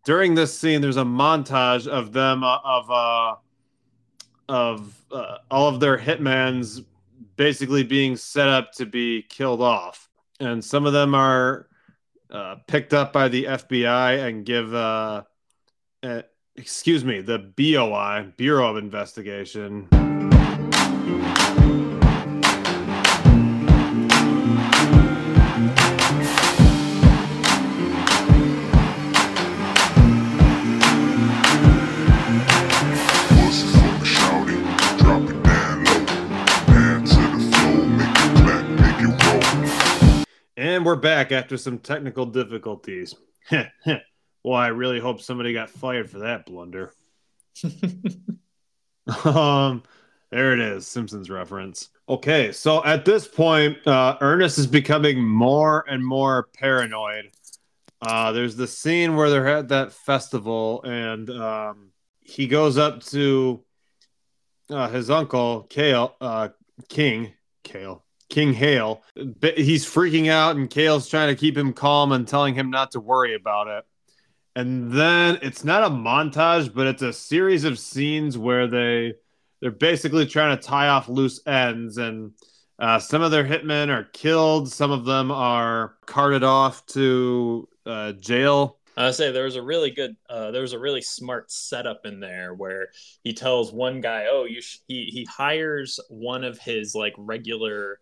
during this scene, there's a montage of them uh, of uh, of uh, all of their hitmans basically being set up to be killed off, and some of them are uh, picked up by the FBI and give, uh, uh, excuse me, the BOI Bureau of Investigation. And we're back after some technical difficulties. well, I really hope somebody got fired for that blunder. um, there it is, Simpsons reference. Okay, so at this point, uh, Ernest is becoming more and more paranoid. Uh, there's the scene where they're at that festival, and um, he goes up to uh, his uncle Kale uh, King Kale King Hale. He's freaking out, and Kale's trying to keep him calm and telling him not to worry about it. And then it's not a montage, but it's a series of scenes where they they're basically trying to tie off loose ends, and uh, some of their hitmen are killed, some of them are carted off to uh, jail. I say there was a really good, uh, there was a really smart setup in there where he tells one guy, "Oh, you," sh-, he he hires one of his like regular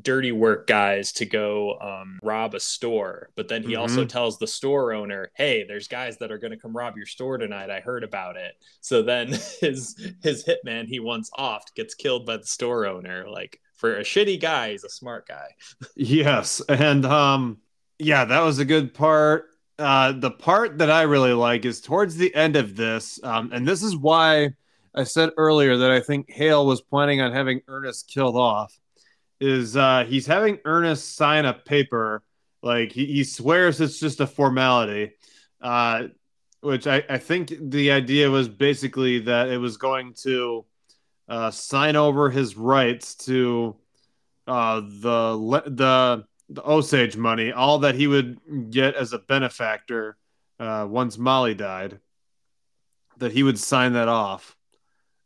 dirty work guys to go um, rob a store, but then he also Mhm. tells the store owner, "Hey, there's guys that are going to come rob your store tonight. I heard about it." So then his his hitman he wants off gets killed by the store owner. Like for a shitty guy, he's a smart guy. Yes, and um, yeah, that was a good part. Uh, the part that I really like is towards the end of this, um, and this is why I said earlier that I think Hale was planning on having Ernest killed off. Is uh, he's having Ernest sign a paper, like he, he swears it's just a formality, uh, which I, I think the idea was basically that it was going to uh, sign over his rights to uh, the the the Osage money, all that he would get as a benefactor uh, once Molly died, that he would sign that off.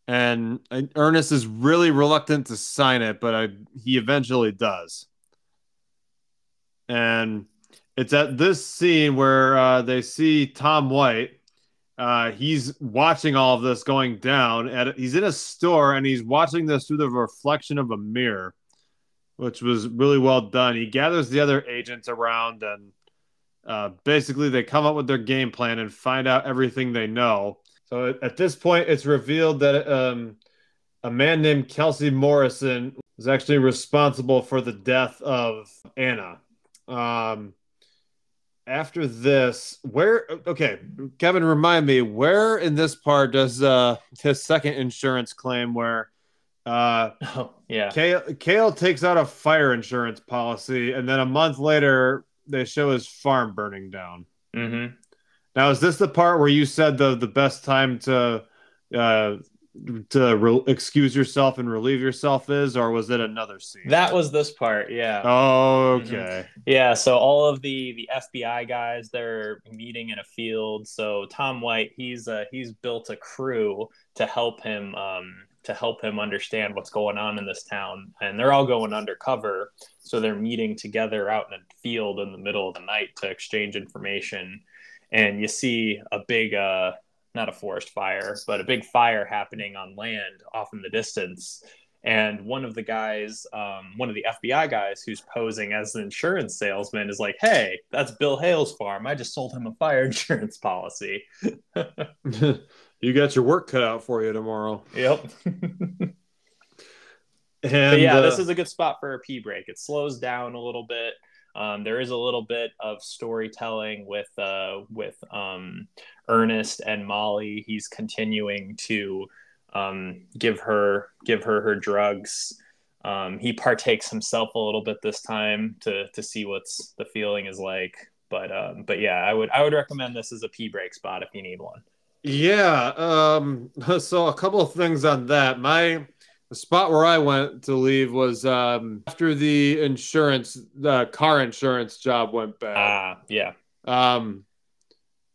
And, Ernest is really reluctant to sign it, but I, he eventually does. And it's at this scene where uh, they see Tom White. Uh, he's watching all of this going down. At he's in a store and he's watching this through the reflection of a mirror which was really well done. He gathers the other agents around and uh, basically they come up with their game plan and find out everything they know. So at, this point, it's revealed that um, a man named Kelsey Morrison was actually responsible for the death of Anna. Um, after this, where okay, Kevin, remind me where in this part does uh, his second insurance claim where uh, Oh yeah. Kale, Kale takes out a fire insurance policy, and then a month later, they show his farm burning down. Mm-hmm. Now, is this the part where you said the the best time to uh, to re- excuse yourself and relieve yourself is, or was it another scene? That was this part. Yeah. Oh, okay. Yeah, so all of the the FBI guys they're meeting in a field. So Tom White, he's uh, he's built a crew to help him um, to help him understand what's going on in this town, and they're all going undercover. So they're meeting together out in a field in the middle of the night to exchange information, and you see a big uh, not a forest fire, but a big fire happening on land off in the distance. And one of the guys um, one of the fbi guys who's posing as an insurance salesman is like hey that's bill hale's farm. I just sold him a fire insurance policy you got your work cut out for you tomorrow. yep And but yeah uh, this is a good spot for a pee break it slows down a little bit um, there is a little bit of storytelling with uh, with um, Ernest and Molly. He's continuing to um, give her give her her drugs Um, he partakes himself a little bit this time to to see what's the feeling is like. But um, but yeah, I would I would recommend this as a pee break spot if you need one. Yeah. Um, so a couple of things on that. My the spot where I went to leave was um, after the insurance, the car insurance job went bad. Ah, yeah. Um,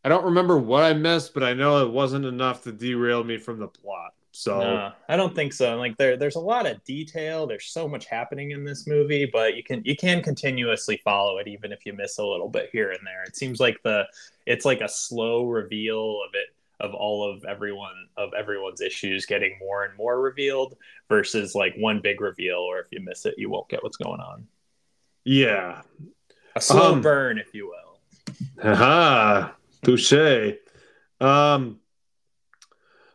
I don't remember what I missed, but I know it wasn't enough to derail me from the plot. So No, I don't think so. Like there, there's a lot of detail. There's so much happening in this movie, but you can you can continuously follow it even if you miss a little bit here and there. It seems like the it's like a slow reveal of it of all of everyone of everyone's issues getting more and more revealed versus like one big reveal or if you miss it you won't get what's going on. yeah. A slow Um, burn if you will. Haha, touche. Um,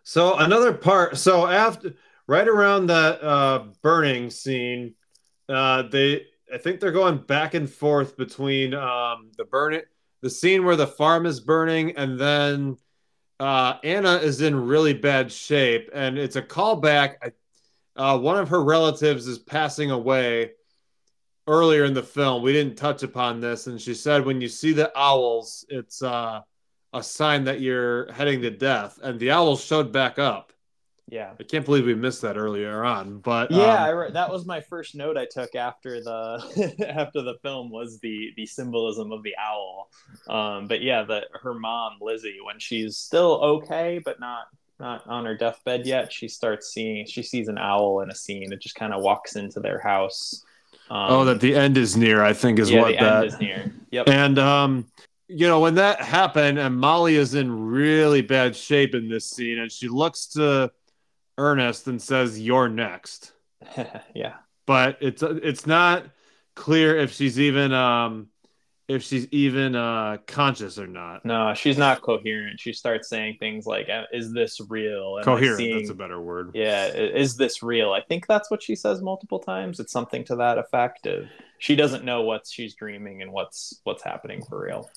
so another part. So after, right around that uh, burning scene, uh, they, I think they're going back and forth between um, the burn, it, the scene where the farm is burning, and then uh, Anna is in really bad shape, and it's a callback. Uh, one of her relatives is passing away earlier in the film. We didn't touch upon this, and she said when you see the owls, it's uh, a sign that you're heading to death. And the owls showed back up. Yeah. I can't believe we missed that earlier on, but Yeah, um, re- that was my first note I took after the after the film was the the symbolism of the owl. Um, but yeah, that her mom Lizzie, when she's still okay but not not on her deathbed yet, she starts seeing she sees an owl in a scene. It just kind of walks into their house. Um, oh, that the end is near. I think is yeah, what the that. end is near. Yep. And um, you know, when that happened, and Molly is in really bad shape in this scene, and she looks to Ernest and says, "You're next." yeah. But it's it's not clear if she's even um, if she's even uh conscious or not. No, she's not coherent. She starts saying things like, "Uh, "Is this real?" Am Coherent. seeing- That's a better word. yeah is this real i think that's what she says multiple times it's something to that effect of she doesn't know what she's dreaming and what's what's happening for real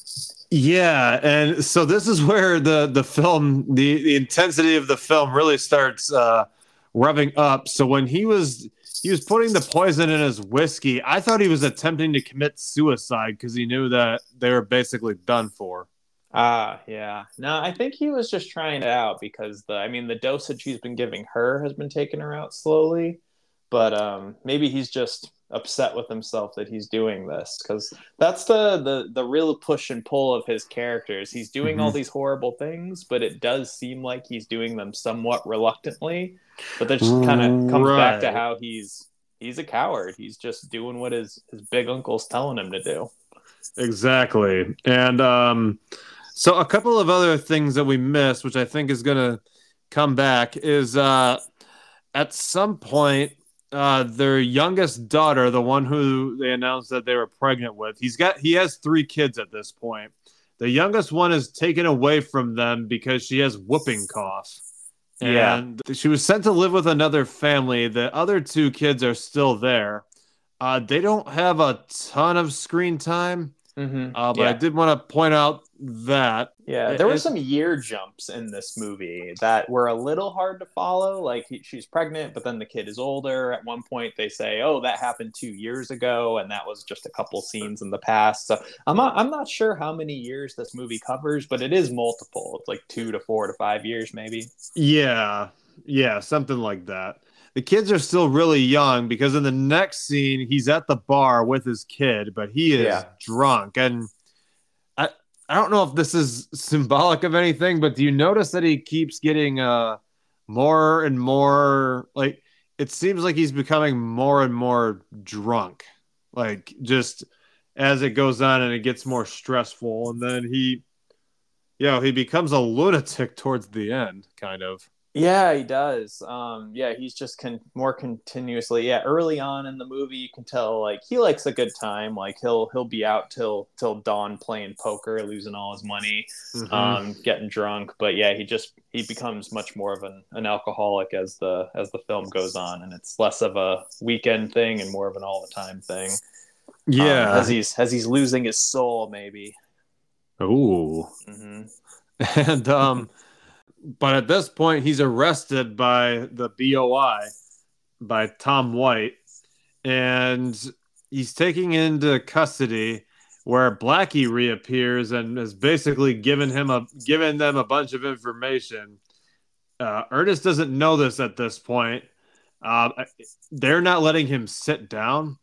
Yeah, and so this is where the the film the the intensity of the film really starts uh revving up. So when he was he was putting the poison in his whiskey, I thought he was attempting to commit suicide because he knew that they were basically done for. ah yeah no i think he was just trying it out because the i mean the dosage he's been giving her has been taking her out slowly but um maybe he's just upset with himself that he's doing this because that's the, the the real push and pull of his characters. He's doing all these horrible things but it does seem like he's doing them somewhat reluctantly but that just kind of comes back to how he's he's a coward. He's just doing what his his big uncle's telling him to do. Exactly. And um so a couple of other things that we missed, which I think is gonna come back, is uh at some point uh their youngest daughter, the one who they announced that they were pregnant with, he's got he has three kids at this point. The youngest one is taken away from them because she has whooping cough. Yeah. And she was sent to live with another family. The other two kids are still there. Uh, they don't have a ton of screen time. mm-hmm. Uh, but I did want to point out that Yeah, there were some year jumps in this movie that were a little hard to follow. Like he, she's pregnant, but then the kid is older. At one point, they say, "Oh, that happened two years ago," and that was just a couple scenes in the past. So I'm not, I'm not sure how many years this movie covers, but it is multiple. It's like two to four to five years, maybe. yeah, yeah, something like that. The kids are still really young because in the next scene he's at the bar with his kid, but he is Yeah. drunk and I don't know if this is symbolic of anything, but do you notice that he keeps getting uh more and more like it seems like he's becoming more and more drunk. Like just as it goes on and it gets more stressful and then he you know, he becomes a lunatic towards the end, kind of. Yeah, he does. Um, yeah, he's just con- more continuously. Yeah, early on in the movie, you can tell like he likes a good time. Like he'll he'll be out till till dawn playing poker, losing all his money, Mhm. um, getting drunk. But yeah, he just he becomes much more of an, an alcoholic as the as the film goes on, and it's less of a weekend thing and more of an all the time thing. Um, yeah. as he's as he's losing his soul, maybe. Ooh. hmm And um but at this point he's arrested by the BOI by Tom White and he's taking into custody where Blackie reappears and has basically given him a given them a bunch of information. Uh, Ernest doesn't know this at this point. Uh, they're not letting him sit down.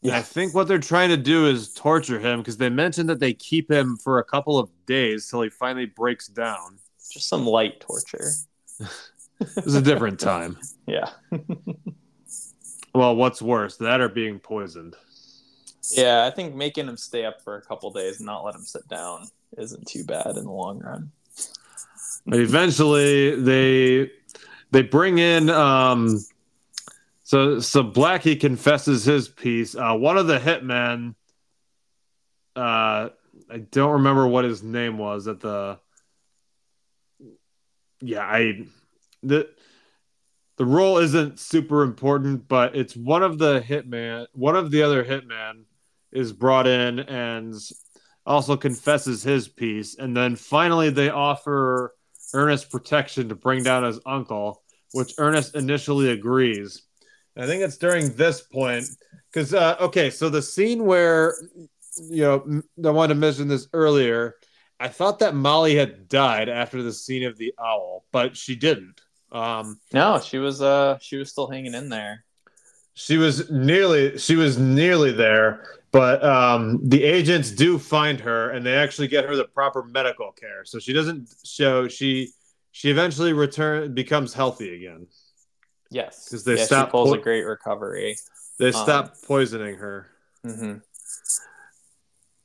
Yeah. I think what they're trying to do is torture him because they mentioned that they keep him for a couple of days till he finally breaks down. Just some light torture. It was a different time. Yeah. Well, what's worse, that or being poisoned? Yeah, I think making him stay up for a couple days and not let him sit down isn't too bad in the long run. But eventually, they they bring in um, so so Blackie confesses his piece. Uh, one of the hitmen, uh, I don't remember what his name was at the. Yeah, I the the role isn't super important, but it's one of the hitman. One of the other hitman is brought in and also confesses his piece, and then finally they offer Ernest protection to bring down his uncle, which Ernest initially agrees. I think it's during this point because uh, okay, so the scene where you know I wanted to mention this earlier. I thought that Molly had died after the scene of the owl, but she didn't. Um, No, she was uh she was still hanging in there. she was nearly she was nearly there, but um, the agents do find her and they actually get her the proper medical care. So she doesn't show she she eventually return becomes healthy again. Yes. 'Cause they yeah, stopped she pulls po- a great recovery. They Um, stop poisoning her. hmm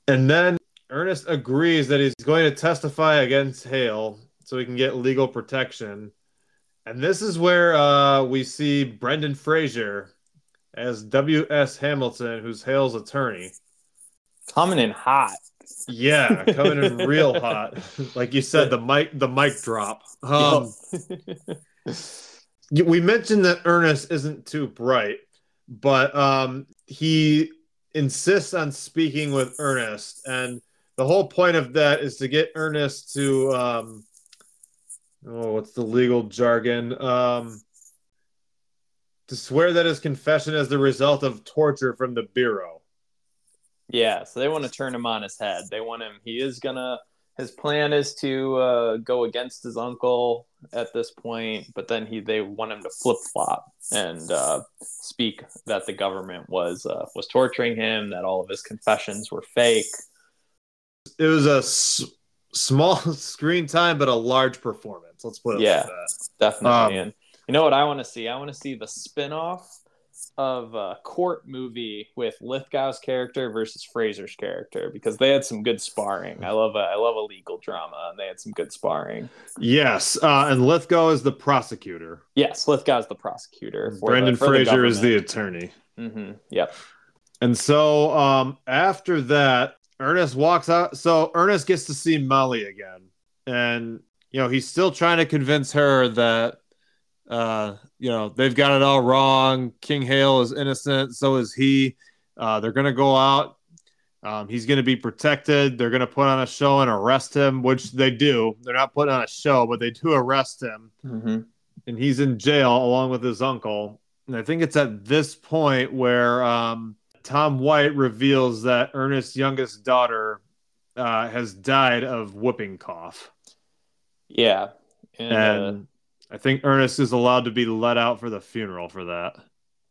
And then Ernest agrees that he's going to testify against Hale so he can get legal protection. And this is where uh, we see Brendan Fraser as W.S. Hamilton, who's Hale's attorney. Coming in hot. Yeah, coming in real hot. Like you said, the mic the mic drop. Um, we mentioned that Ernest isn't too bright, but um, he insists on speaking with Ernest, and the whole point of that is to get Ernest to um, oh, what's the legal jargon? Um, to swear that his confession is the result of torture from the bureau. Yeah, so they want to turn him on his head. They want him. He is gonna. His plan is to uh, go against his uncle at this point, but then he they want him to flip flop and uh, speak that the government was uh, was torturing him, that all of his confessions were fake. It was a s- small screen time, but a large performance. Let's put it Yeah. like. Definitely. Um, and you know what I want to see? I want to see the spin-off of a court movie with Lithgow's character versus Fraser's character because they had some good sparring. I love a I love a legal drama and they had some good sparring. Yes, uh, and Lithgow is the prosecutor. Yes, Lithgow is the prosecutor. for Brendan the, Fraser is the attorney. Mhm. Yep. And so um, after that, Ernest walks out. So Ernest gets to see Molly again. And, you know, he's still trying to convince her that, uh, you know, they've got it all wrong. King Hale is innocent. So is he. Uh, they're going to go out. Um, he's going to be protected. They're going to put on a show and arrest him, which they do. They're not putting on a show, but they do arrest him. hmm and he's in jail along with his uncle. And I think it's at this point where um, Tom White reveals that Ernest's youngest daughter uh, has died of whooping cough. Yeah. And, uh, I think Ernest is allowed to be let out for the funeral for that.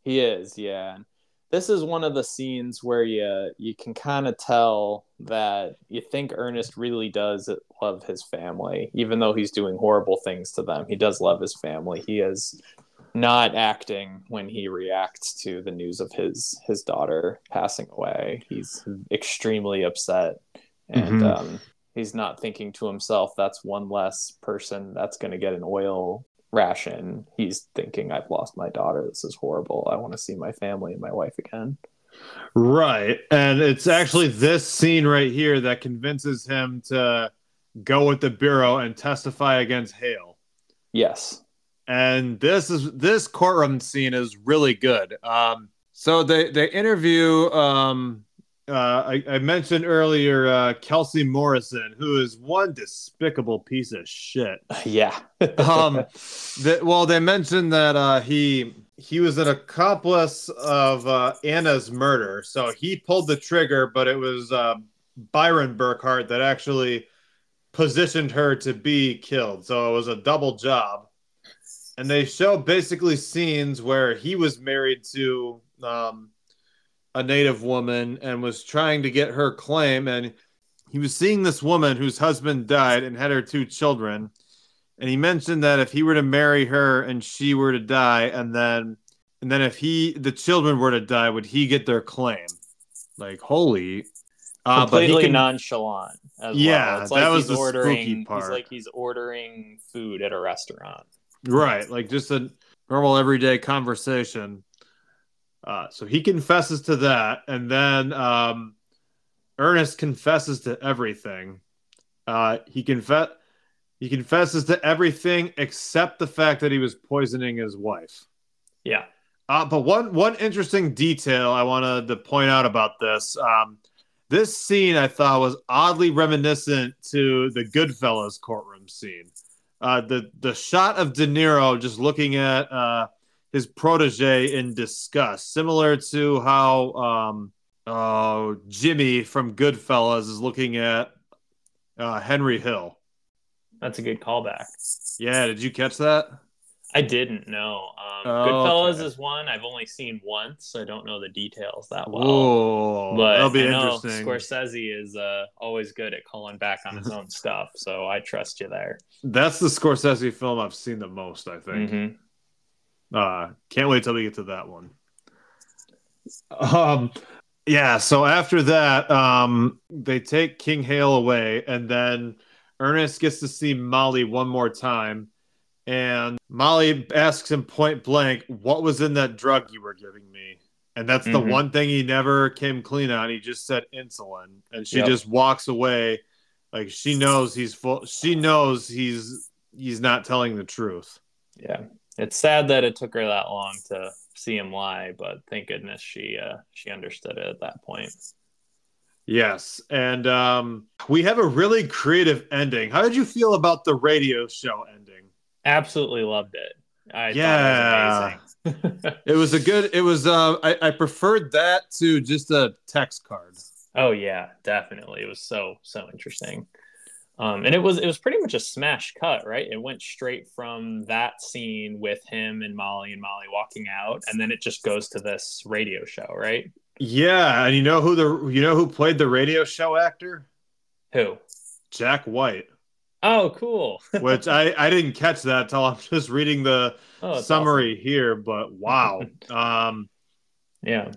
He is, yeah. And This is one of the scenes where you you can kind of tell that you think Ernest really does love his family, even though he's doing horrible things to them. He does love his family. He is not acting when he reacts to the news of his his daughter passing away. He's extremely upset, and Mhm. um, he's not thinking to himself, "That's one less person that's going to get an oil ration." He's thinking, "I've lost my daughter. This is horrible. I want to see my family and my wife again." Right. And it's actually this scene right here that convinces him to go with the Bureau and testify against Hale. Yes. And this is this courtroom scene is really good. Um, so they they interview. Um, uh, I, I mentioned earlier uh, Kelsey Morrison, who is one despicable piece of shit. Yeah. Um, that well, they mentioned that uh, he he was an accomplice of uh, Anna's murder. So he pulled the trigger, but it was uh, Byron Burkhart that actually positioned her to be killed. So it was a double job. And they show basically scenes where he was married to um, a native woman and was trying to get her claim. And he was seeing this woman whose husband died and had her two children and he mentioned that if he were to marry her and she were to die and then and then if he the children were to die would he get their claim like holy uh, completely can, nonchalant yeah well. it's like that was he's the ordering spooky part. he's like he's ordering food at a restaurant right like just a normal everyday conversation uh, so he confesses to that and then um, ernest confesses to everything uh, he confess he confesses to everything except the fact that he was poisoning his wife. Yeah. Uh, but one one interesting detail I wanted to point out about this, um, this scene I thought was oddly reminiscent to the Goodfellas courtroom scene. Uh, the the shot of De Niro just looking at uh, his protege in disgust, similar to how um, uh, Jimmy from Goodfellas is looking at uh, Henry Hill. That's a good callback. Yeah, did you catch that? I didn't know. Um, oh, Goodfellas okay. is one I've only seen once, so I don't know the details that well. Whoa, but that'll be I know interesting. Scorsese is uh, always good at calling back on his own stuff, so I trust you there. That's the Scorsese film I've seen the most. I think. Mm-hmm. Uh, can't wait till we get to that one. Um, yeah. So after that, um, they take King Hale away, and then Ernest gets to see Molly one more time. And Molly asks him point blank, What was in that drug you were giving me? And that's the mm-hmm. one thing he never came clean on. He just said insulin. And she yep. just walks away like she knows he's full she knows he's he's not telling the truth. Yeah. It's sad that it took her that long to see him lie, but thank goodness she uh she understood it at that point. Yes, and um, we have a really creative ending. How did you feel about the radio show ending? Absolutely loved it. I yeah, it was, it was a good. It was. Uh, I, I preferred that to just a text card. Oh yeah, definitely. It was so so interesting. Um, and it was it was pretty much a smash cut, right? It went straight from that scene with him and Molly and Molly walking out, and then it just goes to this radio show, right? Yeah, and you know who the you know who played the radio show actor? Who? Jack White. Oh, cool. Which I I didn't catch that until I'm just reading the oh, summary awesome. here, but wow. um yeah.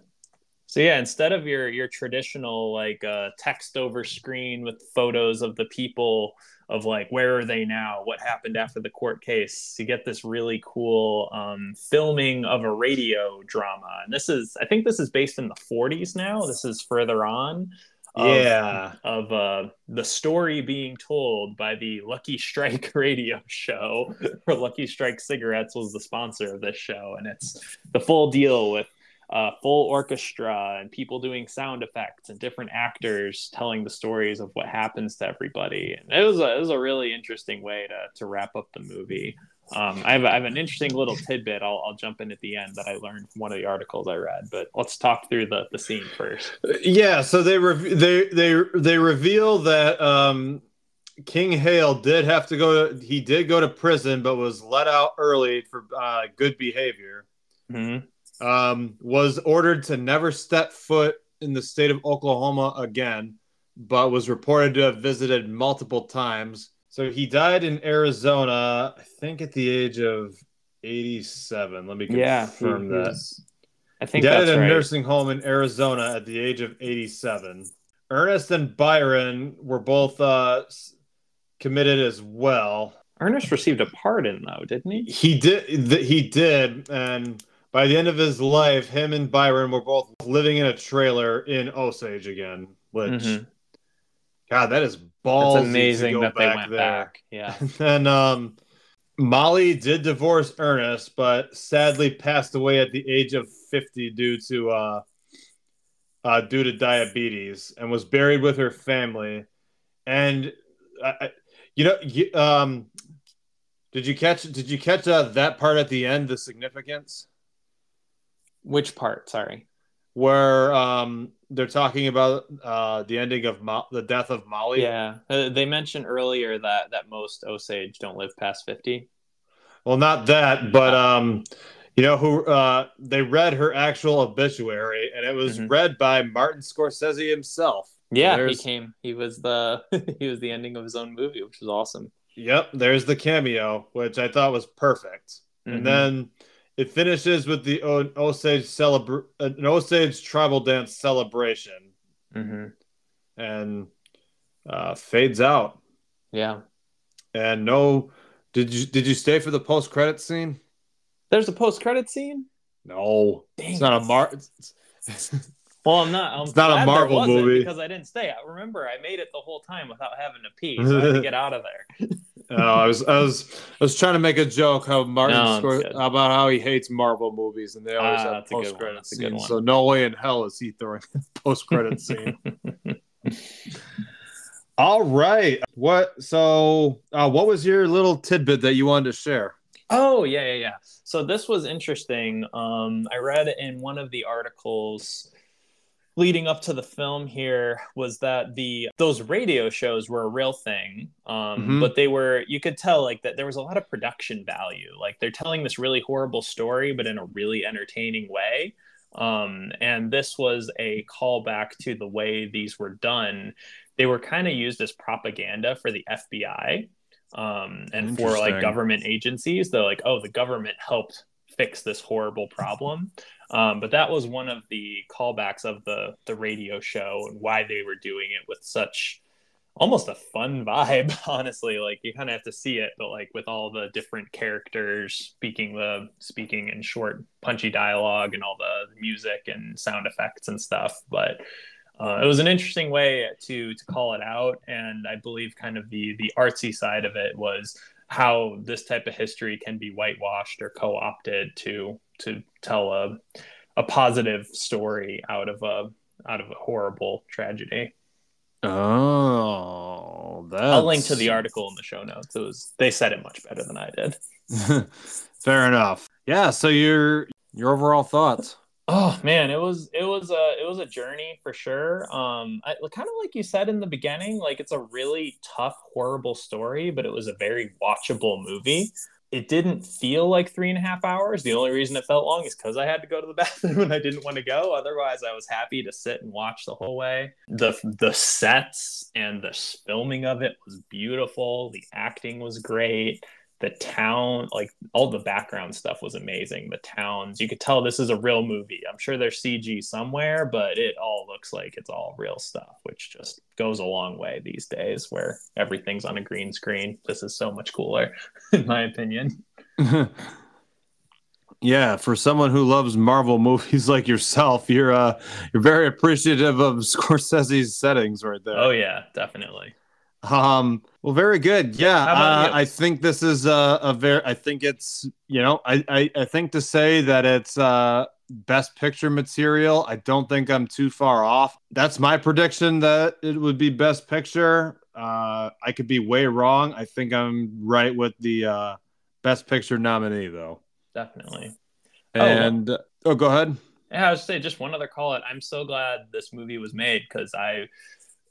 So yeah, instead of your your traditional like uh, text over screen with photos of the people of like where are they now what happened after the court case you get this really cool um, filming of a radio drama and this is i think this is based in the 40s now this is further on of, yeah of uh, the story being told by the lucky strike radio show or lucky strike cigarettes was the sponsor of this show and it's the full deal with uh, full orchestra and people doing sound effects and different actors telling the stories of what happens to everybody. And it was a, it was a really interesting way to, to wrap up the movie. Um, I, have, I have an interesting little tidbit I'll, I'll jump in at the end that I learned from one of the articles I read, but let's talk through the, the scene first. Yeah. So they, re- they, they, they reveal that, um, King Hale did have to go. To, he did go to prison, but was let out early for uh, good behavior. Mm-hmm um, was ordered to never step foot in the state of Oklahoma again, but was reported to have visited multiple times. So he died in Arizona, I think at the age of 87. Let me confirm yeah, that. I think died at a right. nursing home in Arizona at the age of 87. Ernest and Byron were both uh, committed as well. Ernest received a pardon though, didn't he? He did. He did, and by the end of his life, him and Byron were both living in a trailer in Osage again. Which, mm-hmm. God, that is. That's amazing that they went there. back. Yeah. and um, Molly did divorce Ernest, but sadly passed away at the age of fifty due to uh, uh due to diabetes, and was buried with her family. And I, you know, you, um, did you catch? Did you catch uh, that part at the end? The significance. Which part? Sorry. Where um they're talking about uh the ending of Mo- the death of Molly. Yeah, uh, they mentioned earlier that that most Osage don't live past fifty. Well, not that, but um, you know who? Uh, they read her actual obituary, and it was Mhm. read by Martin Scorsese himself. Yeah, There's- he came. He was the he was the ending of his own movie, which was awesome. Yep, there's the cameo, which I thought was perfect. Mhm. And then it finishes with the Osage celebr- an Osage tribal dance celebration, Mhm. and uh, fades out. yeah, And no, did you did you stay for the post credit scene? there's a post credit scene. No, Dang it's not a it. mar. Well, I'm not. I'm It's not a Marvel movie. because I didn't stay. I remember I made it the whole time without having to pee, so I had to get out of there. No, I was I was I was trying to make a joke how Martin No, Scor- about how he hates Marvel movies and they always Ah, have that's a post one. credit That's a good scenes. So no way in hell is he throwing a post credit scene. All right. What so uh, what was your little tidbit that you wanted to share? Oh yeah, yeah, yeah. So this was interesting. Um, I read in one of the articles leading up to the film here was that the those radio shows were a real thing, um, Mhm. but they were you could tell like that there was a lot of production value. Like they're telling this really horrible story, but in a really entertaining way. Um, and this was a callback to the way these were done. They were kind of used as propaganda for the FBI um, and for like government agencies. They're like, oh, the government helped fix this horrible problem. Um, but that was one of the callbacks of the the radio show and why they were doing it with such almost a fun vibe honestly. Like you kind of have to see it but like with all the different characters speaking the speaking in short punchy dialogue and all the music and sound effects and stuff. But uh, it was an interesting way to to call it out. And i believe kind of the the artsy side of it was how this type of history can be whitewashed or co-opted to to tell a a positive story out of a out of a horrible tragedy Oh, that's I'll link to the article in the show notes. It was they said it much better than I did. Fair enough. Yeah. So your your overall thoughts? Oh man, it was it was a it was a journey for sure. Um, I, kind of like you said in the beginning, like it's a really tough, horrible story, but it was a very watchable movie. It didn't feel like three and a half hours. The only reason it felt long is because I had to go to the bathroom and I didn't want to go. Otherwise, I was happy to sit and watch the whole way. the The sets and the filming of it was beautiful. The acting was great. The town, like all the background stuff, was amazing. The towns, you could tell this is a real movie. I'm sure there's CG somewhere, but it all looks like it's all real stuff, which just goes a long way these days where everything's on a green screen. This is so much cooler, in my opinion. yeah, for someone who loves Marvel movies like yourself, you're uh you're very appreciative of Scorsese's settings right there. Oh yeah, definitely. Um. Well, very good. Yeah. Uh. I think this is a, a very. I think it's. You know. I, I. I think to say that it's uh best picture material. I don't think I'm too far off. That's my prediction that it would be best picture. Uh, I could be way wrong. I think I'm right with the uh best picture nominee though. Definitely. Oh. And oh, go ahead. Yeah, I would say just one other call it. I'm so glad this movie was made because I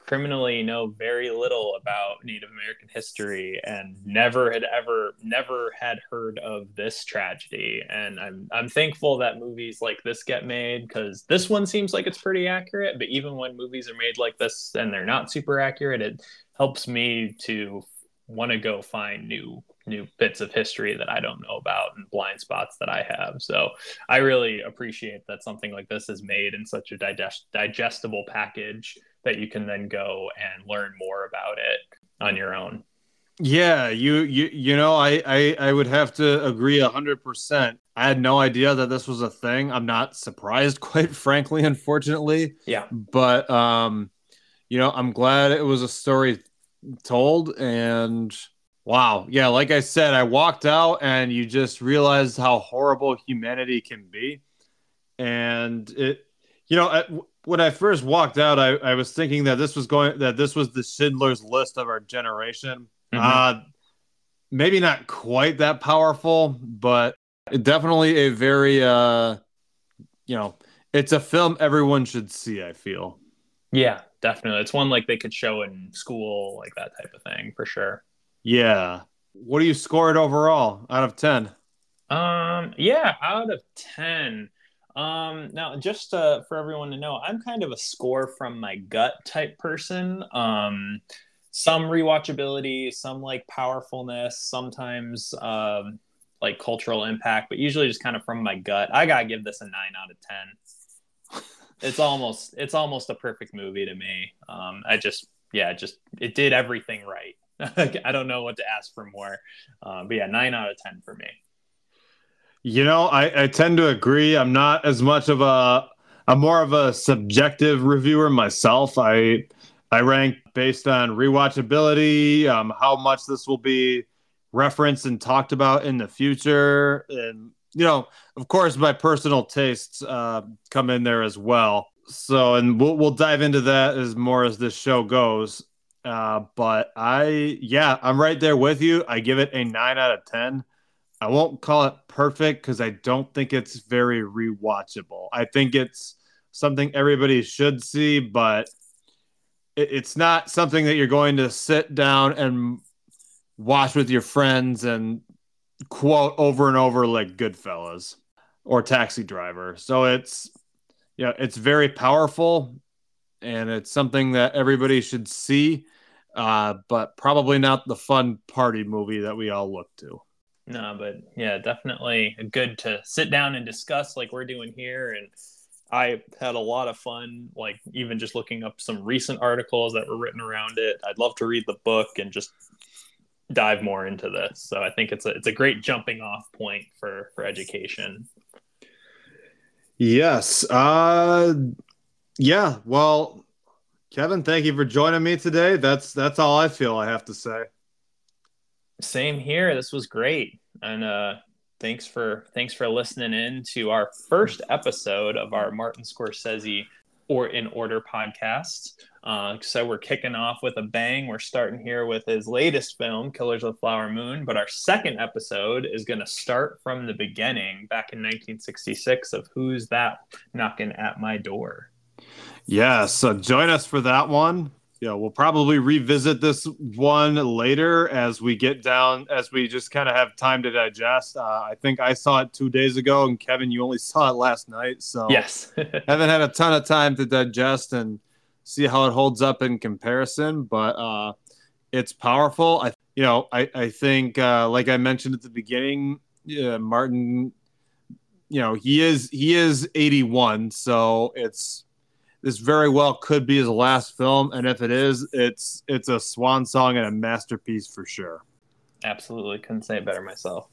criminally know very little about Native American history and never had ever never had heard of this tragedy. And I'm I'm thankful that movies like this get made because this one seems like it's pretty accurate. But even when movies are made like this and they're not super accurate, it helps me to want to go find new new bits of history that I don't know about and blind spots that I have. So I really appreciate that something like this is made in such a digest- digestible package that you can then go and learn more about it on your own. Yeah, you you you know, I I, I would have to agree a hundred percent. I had no idea that this was a thing. I'm not surprised, quite frankly, unfortunately. Yeah. But um, you know, I'm glad it was a story told and wow, yeah, like I said, I walked out and you just realized how horrible humanity can be. And it you know, at, when I first walked out, I, I was thinking that this was going that this was the Schindler's list of our generation. Mhm. Uh, maybe not quite that powerful, but definitely a very uh, you know, it's a film everyone should see. I feel. Yeah, definitely. It's one like they could show in school, like that type of thing for sure. Yeah. What do you score it overall out of ten? Um, yeah, out of ten. Um, now just uh, for everyone to know, I'm kind of a score from my gut type person. Um, some rewatchability, some like powerfulness, sometimes um, like cultural impact, but usually just kind of from my gut. I gotta give this a nine out of ten. it's almost it's almost a perfect movie to me. Um, I just yeah, just it did everything right. I don't know what to ask for more, uh, but yeah, nine out of ten for me. You know, I, I tend to agree. I'm not as much of a I'm more of a subjective reviewer myself. I I rank based on rewatchability, um, how much this will be referenced and talked about in the future, and you know, of course, my personal tastes uh, come in there as well. So, and we'll we'll dive into that as more as this show goes. Uh, but I, yeah, I'm right there with you. I give it a nine out of ten. I won't call it perfect because I don't think it's very rewatchable. I think it's something everybody should see, but it, it's not something that you're going to sit down and watch with your friends and quote over and over like Goodfellas or Taxi Driver. So it's yeah, it's very powerful and it's something that everybody should see, uh, but probably not the fun party movie that we all look to. No, but yeah, definitely good to sit down and discuss like we're doing here. And I had a lot of fun, like even just looking up some recent articles that were written around it. I'd love to read the book and just dive more into this. So I think it's a it's a great jumping off point for for education. Yes. Uh yeah, well, Kevin, thank you for joining me today. That's that's all I feel I have to say. Same here. This was great. And uh thanks for thanks for listening in to our first episode of our Martin Scorsese or in order podcast. Uh, so we're kicking off with a bang. We're starting here with his latest film, Killers of the Flower Moon. But our second episode is going to start from the beginning, back in 1966, of Who's That Knocking at My Door. Yeah, so join us for that one yeah, we'll probably revisit this one later as we get down, as we just kind of have time to digest. Uh, I think I saw it two days ago, and Kevin, you only saw it last night, so yes, haven't had a ton of time to digest and see how it holds up in comparison. But uh, it's powerful. I, you know, I I think uh, like I mentioned at the beginning, Martin, you know, he is he is eighty one, so it's this very well could be his last film, and if it is, it's it's a swan song and a masterpiece for sure. Absolutely, couldn't say it better myself.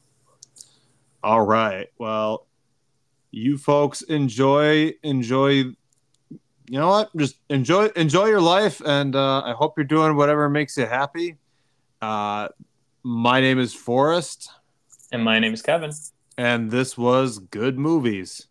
All right, well, you folks enjoy enjoy. You know what? Just enjoy enjoy your life, and uh, I hope you're doing whatever makes you happy. Uh, my name is Forrest, and my name is Kevin, and this was Good Movies.